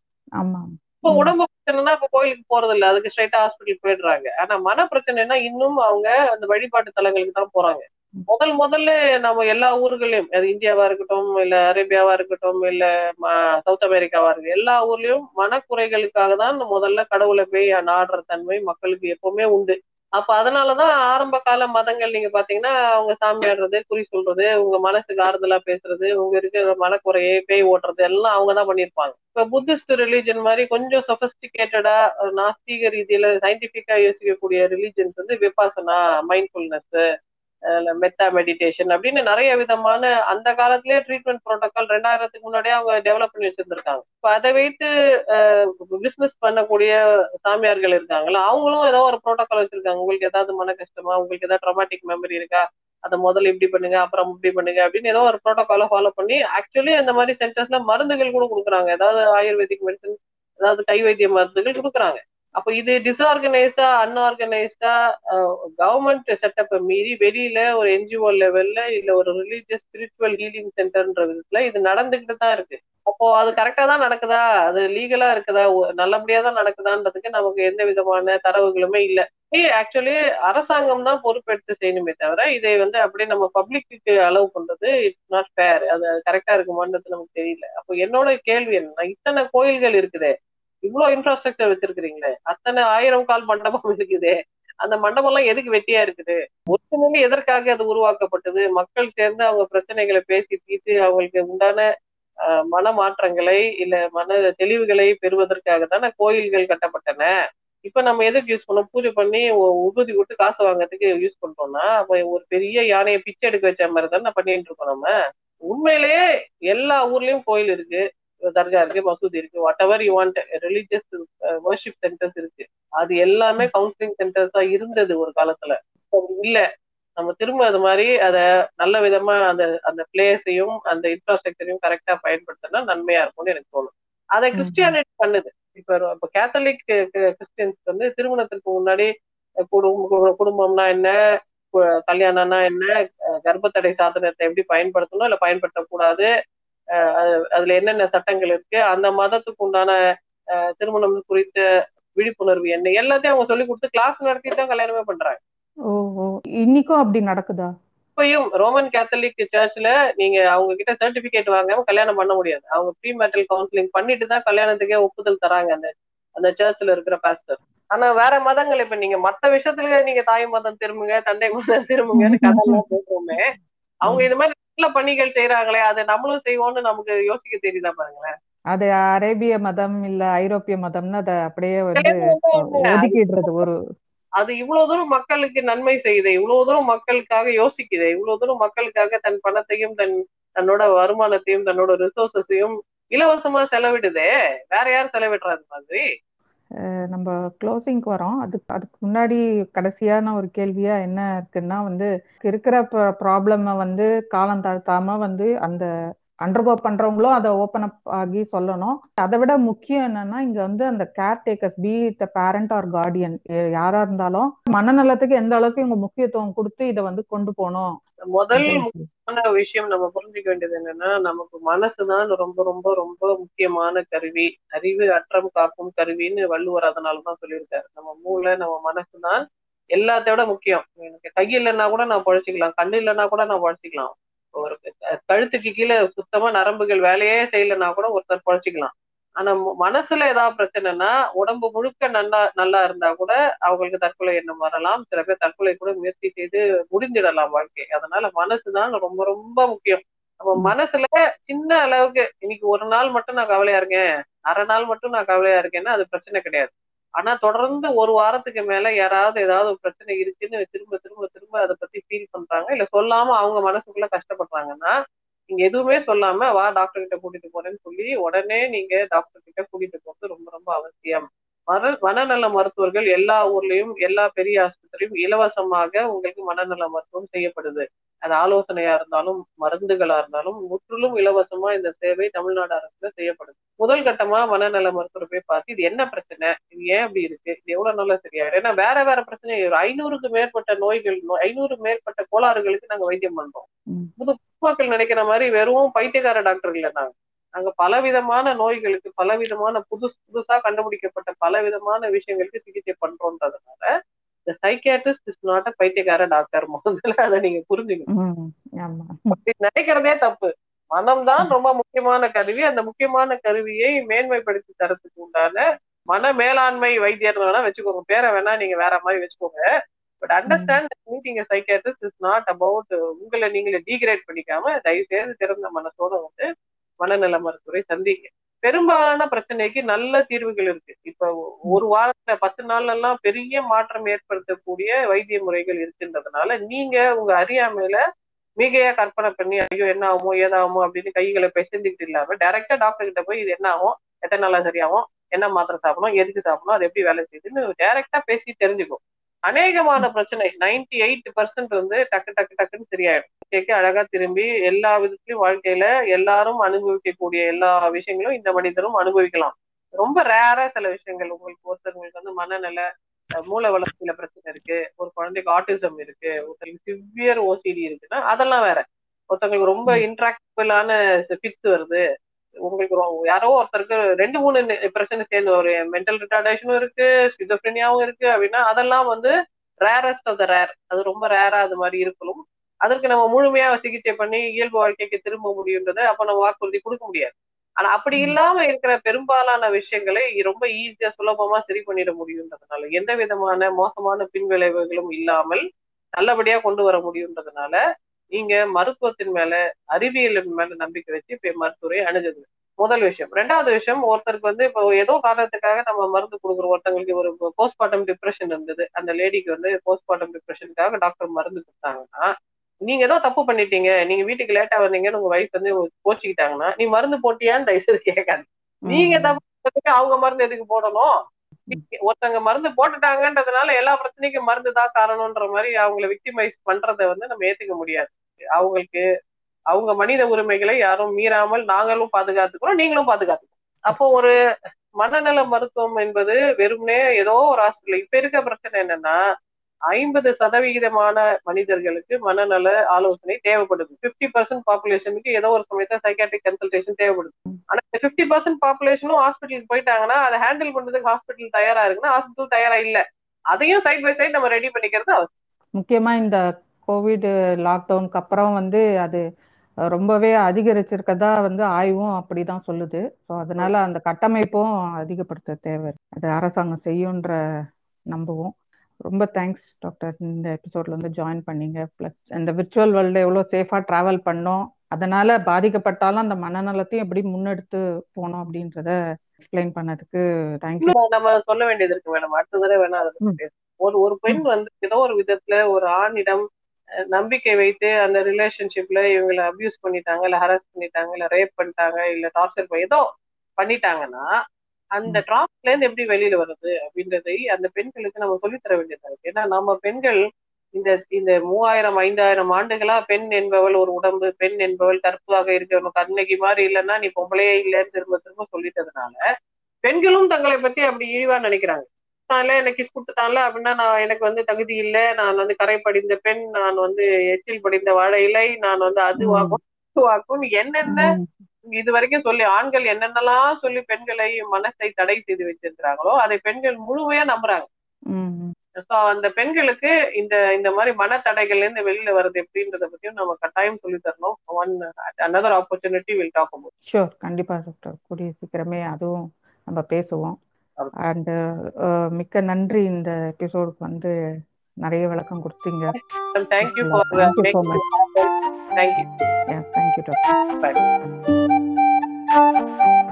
இப்போ உடம்பு பிரச்சனைனா இப்ப கோயிலுக்கு போறது இல்ல அதுக்கு ஸ்ட்ரைட்டா ஹாஸ்பிட்டல் போயிடுறாங்க. ஆனா மன பிரச்சனைனா இன்னும் அவங்க அந்த வழிபாட்டு தலங்களுக்கு தான் போறாங்க. முதல் முதல்ல நம்ம எல்லா ஊர்களையும் அது இந்தியாவா இருக்கட்டும் இல்ல அரேபியாவா இருக்கட்டும் இல்ல சவுத் அமெரிக்காவா இருக்கு எல்லா ஊர்லயும் மனக்குறைகளுக்காக தான் முதல்ல கடவுளை போய் நாடுற தன்மை மக்களுக்கு எப்பவுமே உண்டு. அப்ப அதனாலதான் ஆரம்ப கால மதங்கள் நீங்க பாத்தீங்கன்னா அவங்க சாமி ஆடுறது குறி சொல்றது உங்க மனசுக்கு ஆறுதலா பேசுறது உங்க இருக்கிற மனக்குறையை பேய் ஓட்டுறது எல்லாம் அவங்கதான் பண்ணியிருப்பாங்க. இப்ப புத்திஸ்ட் ரிலீஜன் மாதிரி கொஞ்சம் சொபஸ்டிகேட்டடா நாஸ்தீக ரீதியில சயின்டிபிக்கா யோசிக்கக்கூடிய ரிலீஜன்ஸ் வந்து விபாசனா மைண்ட்ஃபுல்னஸ் மெத்தா மெடிடேஷன் அப்படின்னு நிறைய விதமான அந்த காலத்திலேயே ட்ரீட்மெண்ட் ப்ரோட்டோகால் ரெண்டாயிரத்துக்கு முன்னாடியே அவங்க டெவலப் பண்ணி வச்சிருந்திருக்காங்க. இப்போ அதை வைத்து பிசினஸ் பண்ணக்கூடிய சாமியார்கள் இருக்காங்களா அவங்களும் ஏதோ ஒரு ப்ரோட்டோகால் வச்சிருக்காங்க. உங்களுக்கு ஏதாவது மன கஷ்டமா உங்களுக்கு ஏதாவது ட்ரமாட்டிக் மெமரி இருக்கா அதை முதல்ல இப்படி பண்ணுங்க அப்புறம் இப்படி பண்ணுங்க அப்படின்னு ஏதோ ஒரு ப்ரோட்டோகாலை ஃபாலோ பண்ணி ஆக்சுவலி அந்த மாதிரி சென்டர்ஸ்ல மருந்துகள் கூட கொடுக்குறாங்க. ஏதாவது ஆயுர்வேதிக் மெடிசன் ஏதாவது கை வைத்திய மருந்துகள் கொடுக்குறாங்க. அப்போ இது டிஸ்ஆர்கனைஸ்டா அன்ஆர்கனைஸ்டா கவர்மெண்ட் செட்டப்பை மீறி வெளியில ஒரு என்ஜிஓ லெவல்ல இல்ல ஒரு ரிலீஜியஸ் ஸ்பிரிச்சுவல் ஹீலிங் சென்டர்ன்ற விதத்துல இது நடந்துகிட்டு தான் இருக்கு. அப்போ அது கரெக்டா தான் நடக்குதா? அது லீகலா இருக்குதா? நல்லபடியா தான் நடக்குதான்றதுக்கு நமக்கு எந்த விதமான தரவுகளுமே இல்லை. ஆக்சுவலி அரசாங்கம் தான் பொறுப்பெடுத்து செய்யணுமே தவிர இதை வந்து அப்படியே நம்ம பப்ளிக்கு அலோவ் பண்றது இட்ஸ் நாட் ஃபேர் அது கரெக்டா இருக்குமான்றது நமக்கு தெரியல. அப்போ என்னோட கேள்வி என்ன இத்தனை கோயில்கள் இருக்குதே இவ்வளவு இன்ஃப்ராஸ்ட்ரக்சர் வச்சிருக்கிறீங்களே? அத்தனை ஆயிரம் கால் மண்டபம் இருக்குது. அந்த மண்டபம் எல்லாம் எதுக்கு வெட்டியா இருக்குது? ஒருத்தனே எதற்காக அது உருவாக்கப்பட்டது? மக்கள் சேர்ந்து அவங்க பிரச்சனைகளை பேசி தீர்த்து அவங்களுக்கு உண்டான மன மாற்றங்களை இல்ல மன தெளிவுகளை பெறுவதற்காக தானே கோயில்கள் கட்டப்பட்டன. இப்ப நம்ம எதுக்கு யூஸ் பண்ணோம்? பூஜை பண்ணி உபதி விட்டு காசு வாங்குறதுக்கு யூஸ் பண்றோம்னா அப்ப ஒரு பெரிய யானையை பிச்சை எடுக்க வச்ச மாதிரி தானே பண்ணிட்டு இருக்கோம் நம்ம. உண்மையிலேயே எல்லா ஊர்லயும் கோயில் இருக்கு. தர்கா இருக்கு மசூதி இருக்கு whatever you want religious worship centres இருக்கு. அது எல்லாமே கவுன்சிலிங் சென்டர்ஸா இருந்தது ஒரு காலத்துல. இல்ல. நம்ம திரும்ப அது மாதிரி அத நல்ல விதமா அந்த அந்த பிளேஸையும் அந்த இன்ஃப்ராஸ்ட்ரக்சரையும் கரெக்டா பயன்படுத்தினா நன்மையா இருக்கும்னு எனக்கு தோணும். அதை கிறிஸ்டியானிட்டி பண்ணுது. இப்ப இப்ப கேத்தலிக் கிறிஸ்டியன்ஸ் வந்து திருமணத்திற்கு முன்னாடி குடும்பம் குடும்பம்னா என்ன? கல்யாணம்னா என்ன? கர்ப்பத்தடை சாதனத்தை எப்படி பயன்படுத்தணும்? இல்ல பயன்படுத்தக்கூடாது. அதுல என்னென்ன சட்டங்கள் இருக்கு அந்த மதத்துக்கு உண்டான திருமணம் குறித்த விழிப்புணர்வு என்ன எல்லாத்தையும் அவங்க சொல்லி கொடுத்து கிளாஸ் நடத்திட்டு தான் கல்யாணமே பண்றாங்க. இன்னைக்கும் அப்படி நடக்குதா? இப்பயும் ரோமன் கேத்தலிக் சர்ச்ல நீங்க அவங்க கிட்ட சர்டிபிகேட் வாங்காம கல்யாணம் பண்ண முடியாது. அவங்க ப்ரீ மேட்டல் கவுன்சிலிங் பண்ணிட்டு தான் கல்யாணத்துக்கே ஒப்புதல் தராங்க அந்த அந்த சர்ச்ல இருக்கிற பாஸ்டர் ஆனா வேற மதங்கள் இப்ப நீங்க மத்த விஷயத்துல நீங்க தாய் மதம் திரும்புங்க தந்தை மதம் திரும்புங்கன்னு கதெல்லாம் பேசுறோமே அவங்க இது மாதிரி நல்ல பணிகள் செய்யறாங்களே அதை நம்மளும் செய்வோம்னு நமக்கு யோசிக்க தெரியுதா பாருங்களேன். அது அரேபிய மதம் இல்ல ஐரோப்பிய மதம்னு அதை அப்படியே வந்து ஒதுக்கிடுறது ஒரு அது இவ்வளவு தூரம் மக்களுக்கு நன்மை செய்யுது இவ்வளவு தூரம் மக்களுக்காக யோசிக்குது இவ்வளவு தூரம் மக்களுக்காக தன் பணத்தையும் தன் தன்னோட வருமானத்தையும் தன்னோட ரிசோர்சஸையும் இலவசமா செலவிடுதே. வேற யார் செலவிடுறாது மாதிரி? நம்ம க்ளோசிங்க்கு வரோம். அதுக்கு அதுக்கு முன்னாடி கடைசியான ஒரு கேள்வியா என்ன இருக்குன்னா வந்து இருக்கிற ப்ராப்ளம வந்து காலம் தாழ்த்தாம வந்து அந்த அண்டர்கோ பண்றவங்களும் அதை ஓப்பன் அப் ஆகி சொல்லணும். அதை விட முக்கியம் என்னன்னா இங்க வந்து அந்த caretakers be the parent or guardian யாரா இருந்தாலும் மனநலத்துக்கு எந்த அளவுக்கு இவங்க முக்கியத்துவம் கொடுத்து இதை வந்து கொண்டு போகணும். முதல் முக்கியமான விஷயம் நம்ம புரிஞ்சுக்க வேண்டியது என்னன்னா நமக்கு மனசுதான் ரொம்ப ரொம்ப ரொம்ப முக்கியமான கருவி. அறிவு அற்றம் காக்கும் கருவின்னு வள்ளுவர் அதனாலதான் சொல்லியிருக்காரு. நம்ம மூளை நம்ம மனசுதான் எல்லாத்தையோட முக்கியம். எனக்கு கை இல்லைன்னா கூட நான் பழச்சிக்கலாம் கண்ணு இல்லைன்னா கூட நான் பழச்சிக்கலாம். ஒரு கழுத்துக்கு கீழே சுத்தமா நரம்புகள் வேலையே செய்யலைன்னா கூட ஒருத்தர் பழச்சிக்கலாம் ஆனா மனசுல ஏதாவது பிரச்சனைனா உடம்பு முழுக்க நல்லா நல்லா இருந்தா கூட அவங்களுக்கு தற்கொலை எண்ணம் வரலாம். சில பேர் தற்கொலை கூட முயற்சி செய்து முடிஞ்சிடலாம் வாழ்க்கை. அதனால மனசுதான் ரொம்ப ரொம்ப முக்கியம். நம்ம மனசுல சின்ன அளவுக்கு இன்னைக்கு ஒரு நாள் மட்டும் நான் கவலையா இருக்கேன். அரை நாள் மட்டும் நான் கவலையா இருக்கேன்னா அது பிரச்சனை கிடையாது. ஆனா தொடர்ந்து ஒரு வாரத்துக்கு மேல யாராவது ஏதாவது ஒரு பிரச்சனை இருக்குன்னு திரும்ப திரும்ப திரும்ப அதை பத்தி ஃபீல் பண்றாங்க. இல்ல சொல்லாம அவங்க மனசுக்குள்ள கஷ்டப்படுறாங்கன்னா நீங்க எதுவுமே சொல்லாம வா டாக்டர் கிட்ட கூட்டிட்டு போறேன்னு சொல்லி உடனே நீங்க டாக்டர் கிட்ட கூட்டிட்டு போறது ரொம்ப ரொம்ப அவசியம். மன மனநல மருத்துவர்கள் எல்லா ஊர்லயும் எல்லா பெரிய ஆஸ்பத்திரியும் இலவசமாக உங்களுக்கு மனநல மருத்துவம் செய்யப்படுது. அது ஆலோசனையா இருந்தாலும் மருந்துகளா இருந்தாலும் முற்றிலும் இலவசமா இந்த சேவை தமிழ்நாடு அரசுல செய்யப்படுது. முதல் கட்டமா மனநல மருத்துவர் போய் பார்த்து இது என்ன பிரச்சனை? இது ஏன் அப்படி இருக்கு? இது எவ்வளவு நாளா சரியாயிடும்? ஏன்னா வேற வேற பிரச்சனை ஒரு ஐநூறுக்கு மேற்பட்ட நோய்கள் ஐநூறு மேற்பட்ட கோளாறுகளுக்கு நாங்க வைத்தியம் பண்றோம். புது மக்கள் நினைக்கிற மாதிரி வெறும் பைத்தியக்கார டாக்டர் இல்லை நாங்க. நாங்க பலவிதமான நோய்களுக்கு பலவிதமான புதுசு புதுசா கண்டுபிடிக்கப்பட்ட பலவிதமான விஷயங்களுக்கு சிகிச்சை பண்றோன்றதுனால இந்த சைக்கியாட்ரிஸ்ட் இஸ் நாட் அ பைத்தியக்கார டாக்டர் முதல்ல அதை நீங்க புரிஞ்சுக்கணும். நினைக்கிறதே தப்பு. மனம்தான் ரொம்ப முக்கியமான கருவி. அந்த முக்கியமான கருவியை மேன்மைப்படுத்தி தரத்துக்கு உண்டான மன மேலாண்மை வைத்தியர் வேணா வச்சுக்கோங்க. பேரை வேணா நீங்க வேற மாதிரி வச்சுக்கோங்க. But understand meeting psychiatrist is not about உங்களை நீங்களே டீக்ரேட் பண்ணிக்காம தயவு செய்து திறந்த மனசோட வந்து மனநல மருத்துவரை சந்திங்க. பெரும்பாலான பிரச்சனைக்கு நல்ல தீர்வுகள் இருக்கு. இப்ப ஒரு வாரத்துல பத்து நாள்ல எல்லாம் பெரிய மாற்றம் ஏற்படுத்தக்கூடிய வைத்திய முறைகள் இருக்கின்றதுனால நீங்க உங்க அறியாமையில மிகையா கற்பனை பண்ணி ஐயோ என்ன ஆகுமோ ஏதாகுமோ அப்படின்னு கைகளை பெசந்திக்கிட்டு இல்லாம டைரக்டா டாக்டர் கிட்ட போய் இது என்ன ஆகும்? எத்தனை நாளா சரியாகும்? என்ன மாத்திரை சாப்பிடணும்? எதுக்கு சாப்பிடணும்? அது எப்படி வேலை செய்யுதுன்னு டைரக்டா பேசி தெரிஞ்சுக்கும். அநேகமான பிரச்சனை. நைன்டி எயிட் பர்சன்ட் வந்து டக்கு டக்கு டக்குன்னு சரியாயிடும். கேட்க அழகா திரும்பி எல்லா விதத்திலயும் வாழ்க்கையில எல்லாரும் அனுபவிக்கக்கூடிய எல்லா விஷயங்களும் இந்த மனிதரும் அனுபவிக்கலாம். ரொம்ப ரேரா சில விஷயங்கள். உங்களுக்கு ஒருத்தருக்கு வந்து மனநல மூல வளர்ச்சியில பிரச்சனை இருக்கு. ஒரு குழந்தைக்கு ஆட்டிசம் இருக்கு. ஒருத்தருக்கு சிவியர் ஓசிடி இருக்குன்னா அதெல்லாம் வேற. ஒருத்தங்களுக்கு ரொம்ப இன்ட்ராக்டிபிளான ஃபிட்ஸ் வருது. உங்களுக்கு யாரோ ஒருத்தருக்கு ரெண்டு மூணு பிரச்சனை சேர்ந்து ஒரு மென்டல் ரிட்டார்டேஷனும் இருக்கு ஸ்கிசோஃப்ரினியாவும் இருக்கு அப்படின்னா அதெல்லாம் வந்து ரேரஸ்ட் ஆஃப் த ரேர் அது ரொம்ப ரேரா அது மாதிரி இருக்கணும். அதற்கு நம்ம முழுமையா சிகிச்சை பண்ணி இயல்பு வாழ்க்கைக்கு திரும்ப முடியுன்றதை அப்ப நம்ம வாக்குறுதி கொடுக்க முடியாது. ஆனா அப்படி இல்லாம இருக்கிற பெரும்பாலான விஷயங்களை ரொம்ப ஈஸியா சுலபமா சரி பண்ணிட முடியுன்றதுனால எந்த விதமான மோசமான பின்விளைவுகளும் இல்லாமல் நல்லபடியா கொண்டு வர முடியுன்றதுனால நீங்க மருத்துவத்தின் மேல அறிவியலின் மேல நம்பிக்கை வச்சு இப்ப மருத்துவரை அணுகுது முதல் விஷயம். ரெண்டாவது விஷயம் ஒருத்தருக்கு வந்து இப்போ ஏதோ காரணத்துக்காக நம்ம மருந்து கொடுக்குறோம் ஒருத்தங்களுக்கு ஒரு போஸ்ட்மார்ட்டம் டிப்ரெஷன் இருந்தது. அந்த லேடிக்கு வந்து போஸ்ட்மார்ட்டம் டிப்ரெஷனுக்காக டாக்டர் மருந்து கொடுத்தாங்கன்னா நீங்க ஏதோ தப்பு பண்ணிட்டீங்க. நீங்க வீட்டுக்கு லேட்டா வந்தீங்கன்னு உங்க வைஃப் வந்து கோச்சிக்கிட்டாங்கன்னா நீ மருந்து போட்டியான்னு தயவுசெய்து கேட்காது. நீங்க தப்பு அவங்க மருந்து எதுக்கு போடணும்? ஒருத்தங்க மருந்து போட்டுட்டாங்கன்றதுனால எல்லா பிரச்சனைக்கும் மருந்து தான் காரணம்ன்ற மாதிரி அவங்களை விக்டிமைஸ் பண்றதை வந்து நம்ம ஏத்துக்க முடியாது. அவங்களுக்கு அவங்க மனித உரிமைகளை யாரும் மீறாமல் நாங்களும் பாதுகாத்துக்கிறோம் நீங்களும் பாதுகாத்துக்கிறோம். அப்போ ஒரு மனநல மருத்துவம் என்பது வெறுமனே ஏதோ ஒரு ஹாஸ்பிட்டல் இப்ப இருக்க பிரச்சனை என்னன்னா ஐம்பது சதவிகிதமான மனிதர்களுக்கு மனநல ஆலோசனை தேவைப்படுது. பிப்டி பர்சன்ட் பாப்புலேஷனுக்கு ஏதோ ஒரு சமயத்துல சைக்காட்ரிக் கன்சல்டேஷன் தேவைப்படுது. ஆனா இந்த பிப்டி பர்சன்ட் பாப்புலேஷனும் ஹாஸ்பிட்டலுக்கு போயிட்டாங்கன்னா அதை ஹேண்டில் பண்றதுக்கு ஹாஸ்பிட்டல் தயாரா இருக்குன்னா ஹாஸ்பிட்டல் தயாரா இல்ல. அதையும் சைட் பை சைட் நம்ம ரெடி பண்ணிக்கிறது அவசியம். முக்கியமா இந்த கோவிட் லாக்டவுனுக்கு அப்புறம் வந்து அது ரொம்பவே அதிகரிச்சிருக்கதா வந்து ஆய்வும் அப்படிதான் சொல்லுது. ஸோ அதனால அந்த கட்டமைப்பும் அதிகப்படுத்த தேவை. அது அரசாங்கம் செய்யுன்ற நம்புவோம். ரொம்ப தேங்க்ஸ் டாக்டர் இந்த எபிசோட்ல வந்து ஜாயின் பண்ணீங்க. ப்ளஸ் இந்த விர்ச்சுவல் வேர்ல்டு எவ்வளோ சேஃபாக ட்ராவல் பண்ணோம். அதனால பாதிக்கப்பட்டாலும் அந்த மனநலத்தையும் எப்படி முன்னெடுத்து போனோம் அப்படின்றத எக்ஸ்பிளைன் பண்ணதுக்கு தேங்க்யூ நம்ம சொல்ல வேண்டியது இருக்கு மேடம் அடுத்த தடவை வேணா ஒரு ஒரு பெண் வந்து ஏதோ ஒரு விதத்துல ஒரு ஆணிடம் நம்பிக்கை வைத்து அந்த ரிலேஷன்ஷிப்ல இவங்களை அபியூஸ் பண்ணிட்டாங்க இல்ல ஹராஸ் பண்ணிட்டாங்க இல்ல ரேப் பண்ணிட்டாங்க இல்ல டார்ச்சர் ஏதோ பண்ணிட்டாங்கன்னா அந்த ட்ராப்ல இருந்து எப்படி வெளியில வருது அப்படின்றதை அந்த பெண்களுக்கு நம்ம சொல்லித்தர வேண்டியதா இருக்கு. ஏன்னா நம்ம பெண்கள் இந்த இந்த மூவாயிரம் ஐந்தாயிரம் ஆண்டுகளா பெண் என்பவள் ஒரு உடம்பு பெண் என்பவள் கற்புவாக இருக்கணும் கண்ணகி மாதிரி இல்லைன்னா நீ பொம்பளையே இல்லைன்னு திரும்ப திரும்ப சொல்லிட்டதுனால பெண்களும் தங்களை பத்தி அப்படி இழிவா நினைக்கிறாங்க. நான் எனக்கு கிஸ் கொடுத்துட்டான்ல அப்படின்னா நான் எனக்கு வந்து தகுதி இல்லை நான் வந்து கரை படிந்த பெண் நான் வந்து எச்சில் படிந்த வாழை இலை நான் வந்து அதுவாகும் இதுவாகும் என்னென்ன இது வரைக்கும் சொல்லி ஆண்கள் என்னென்னலாம் சொல்லி பெண்களை மனசை தடை செய்து வச்சிருக்கிறாங்களோ அதை பெண்கள் முழுமையா நம்புறாங்க. சோ அந்த பெண்களுக்கு இந்த இந்த மாதிரி மனத்தடைகள்ல இருந்து வெளியில வர்றது எப்படின்றத பத்தியும் நம்ம கட்டாயம் சொல்லி தரணும். One another opportunity will talk about sure கண்டிப்பா டாக்டர் கூடிய சீக்கிரமே அதுவும் நம்ம பேசுவோம். அண்ட் மிக்க நன்றி இந்த எபிசோடுக்கு வந்து நிறைய விளக்கம் கொடுத்தீங்க. Thank you thank you thank you doctor Bye.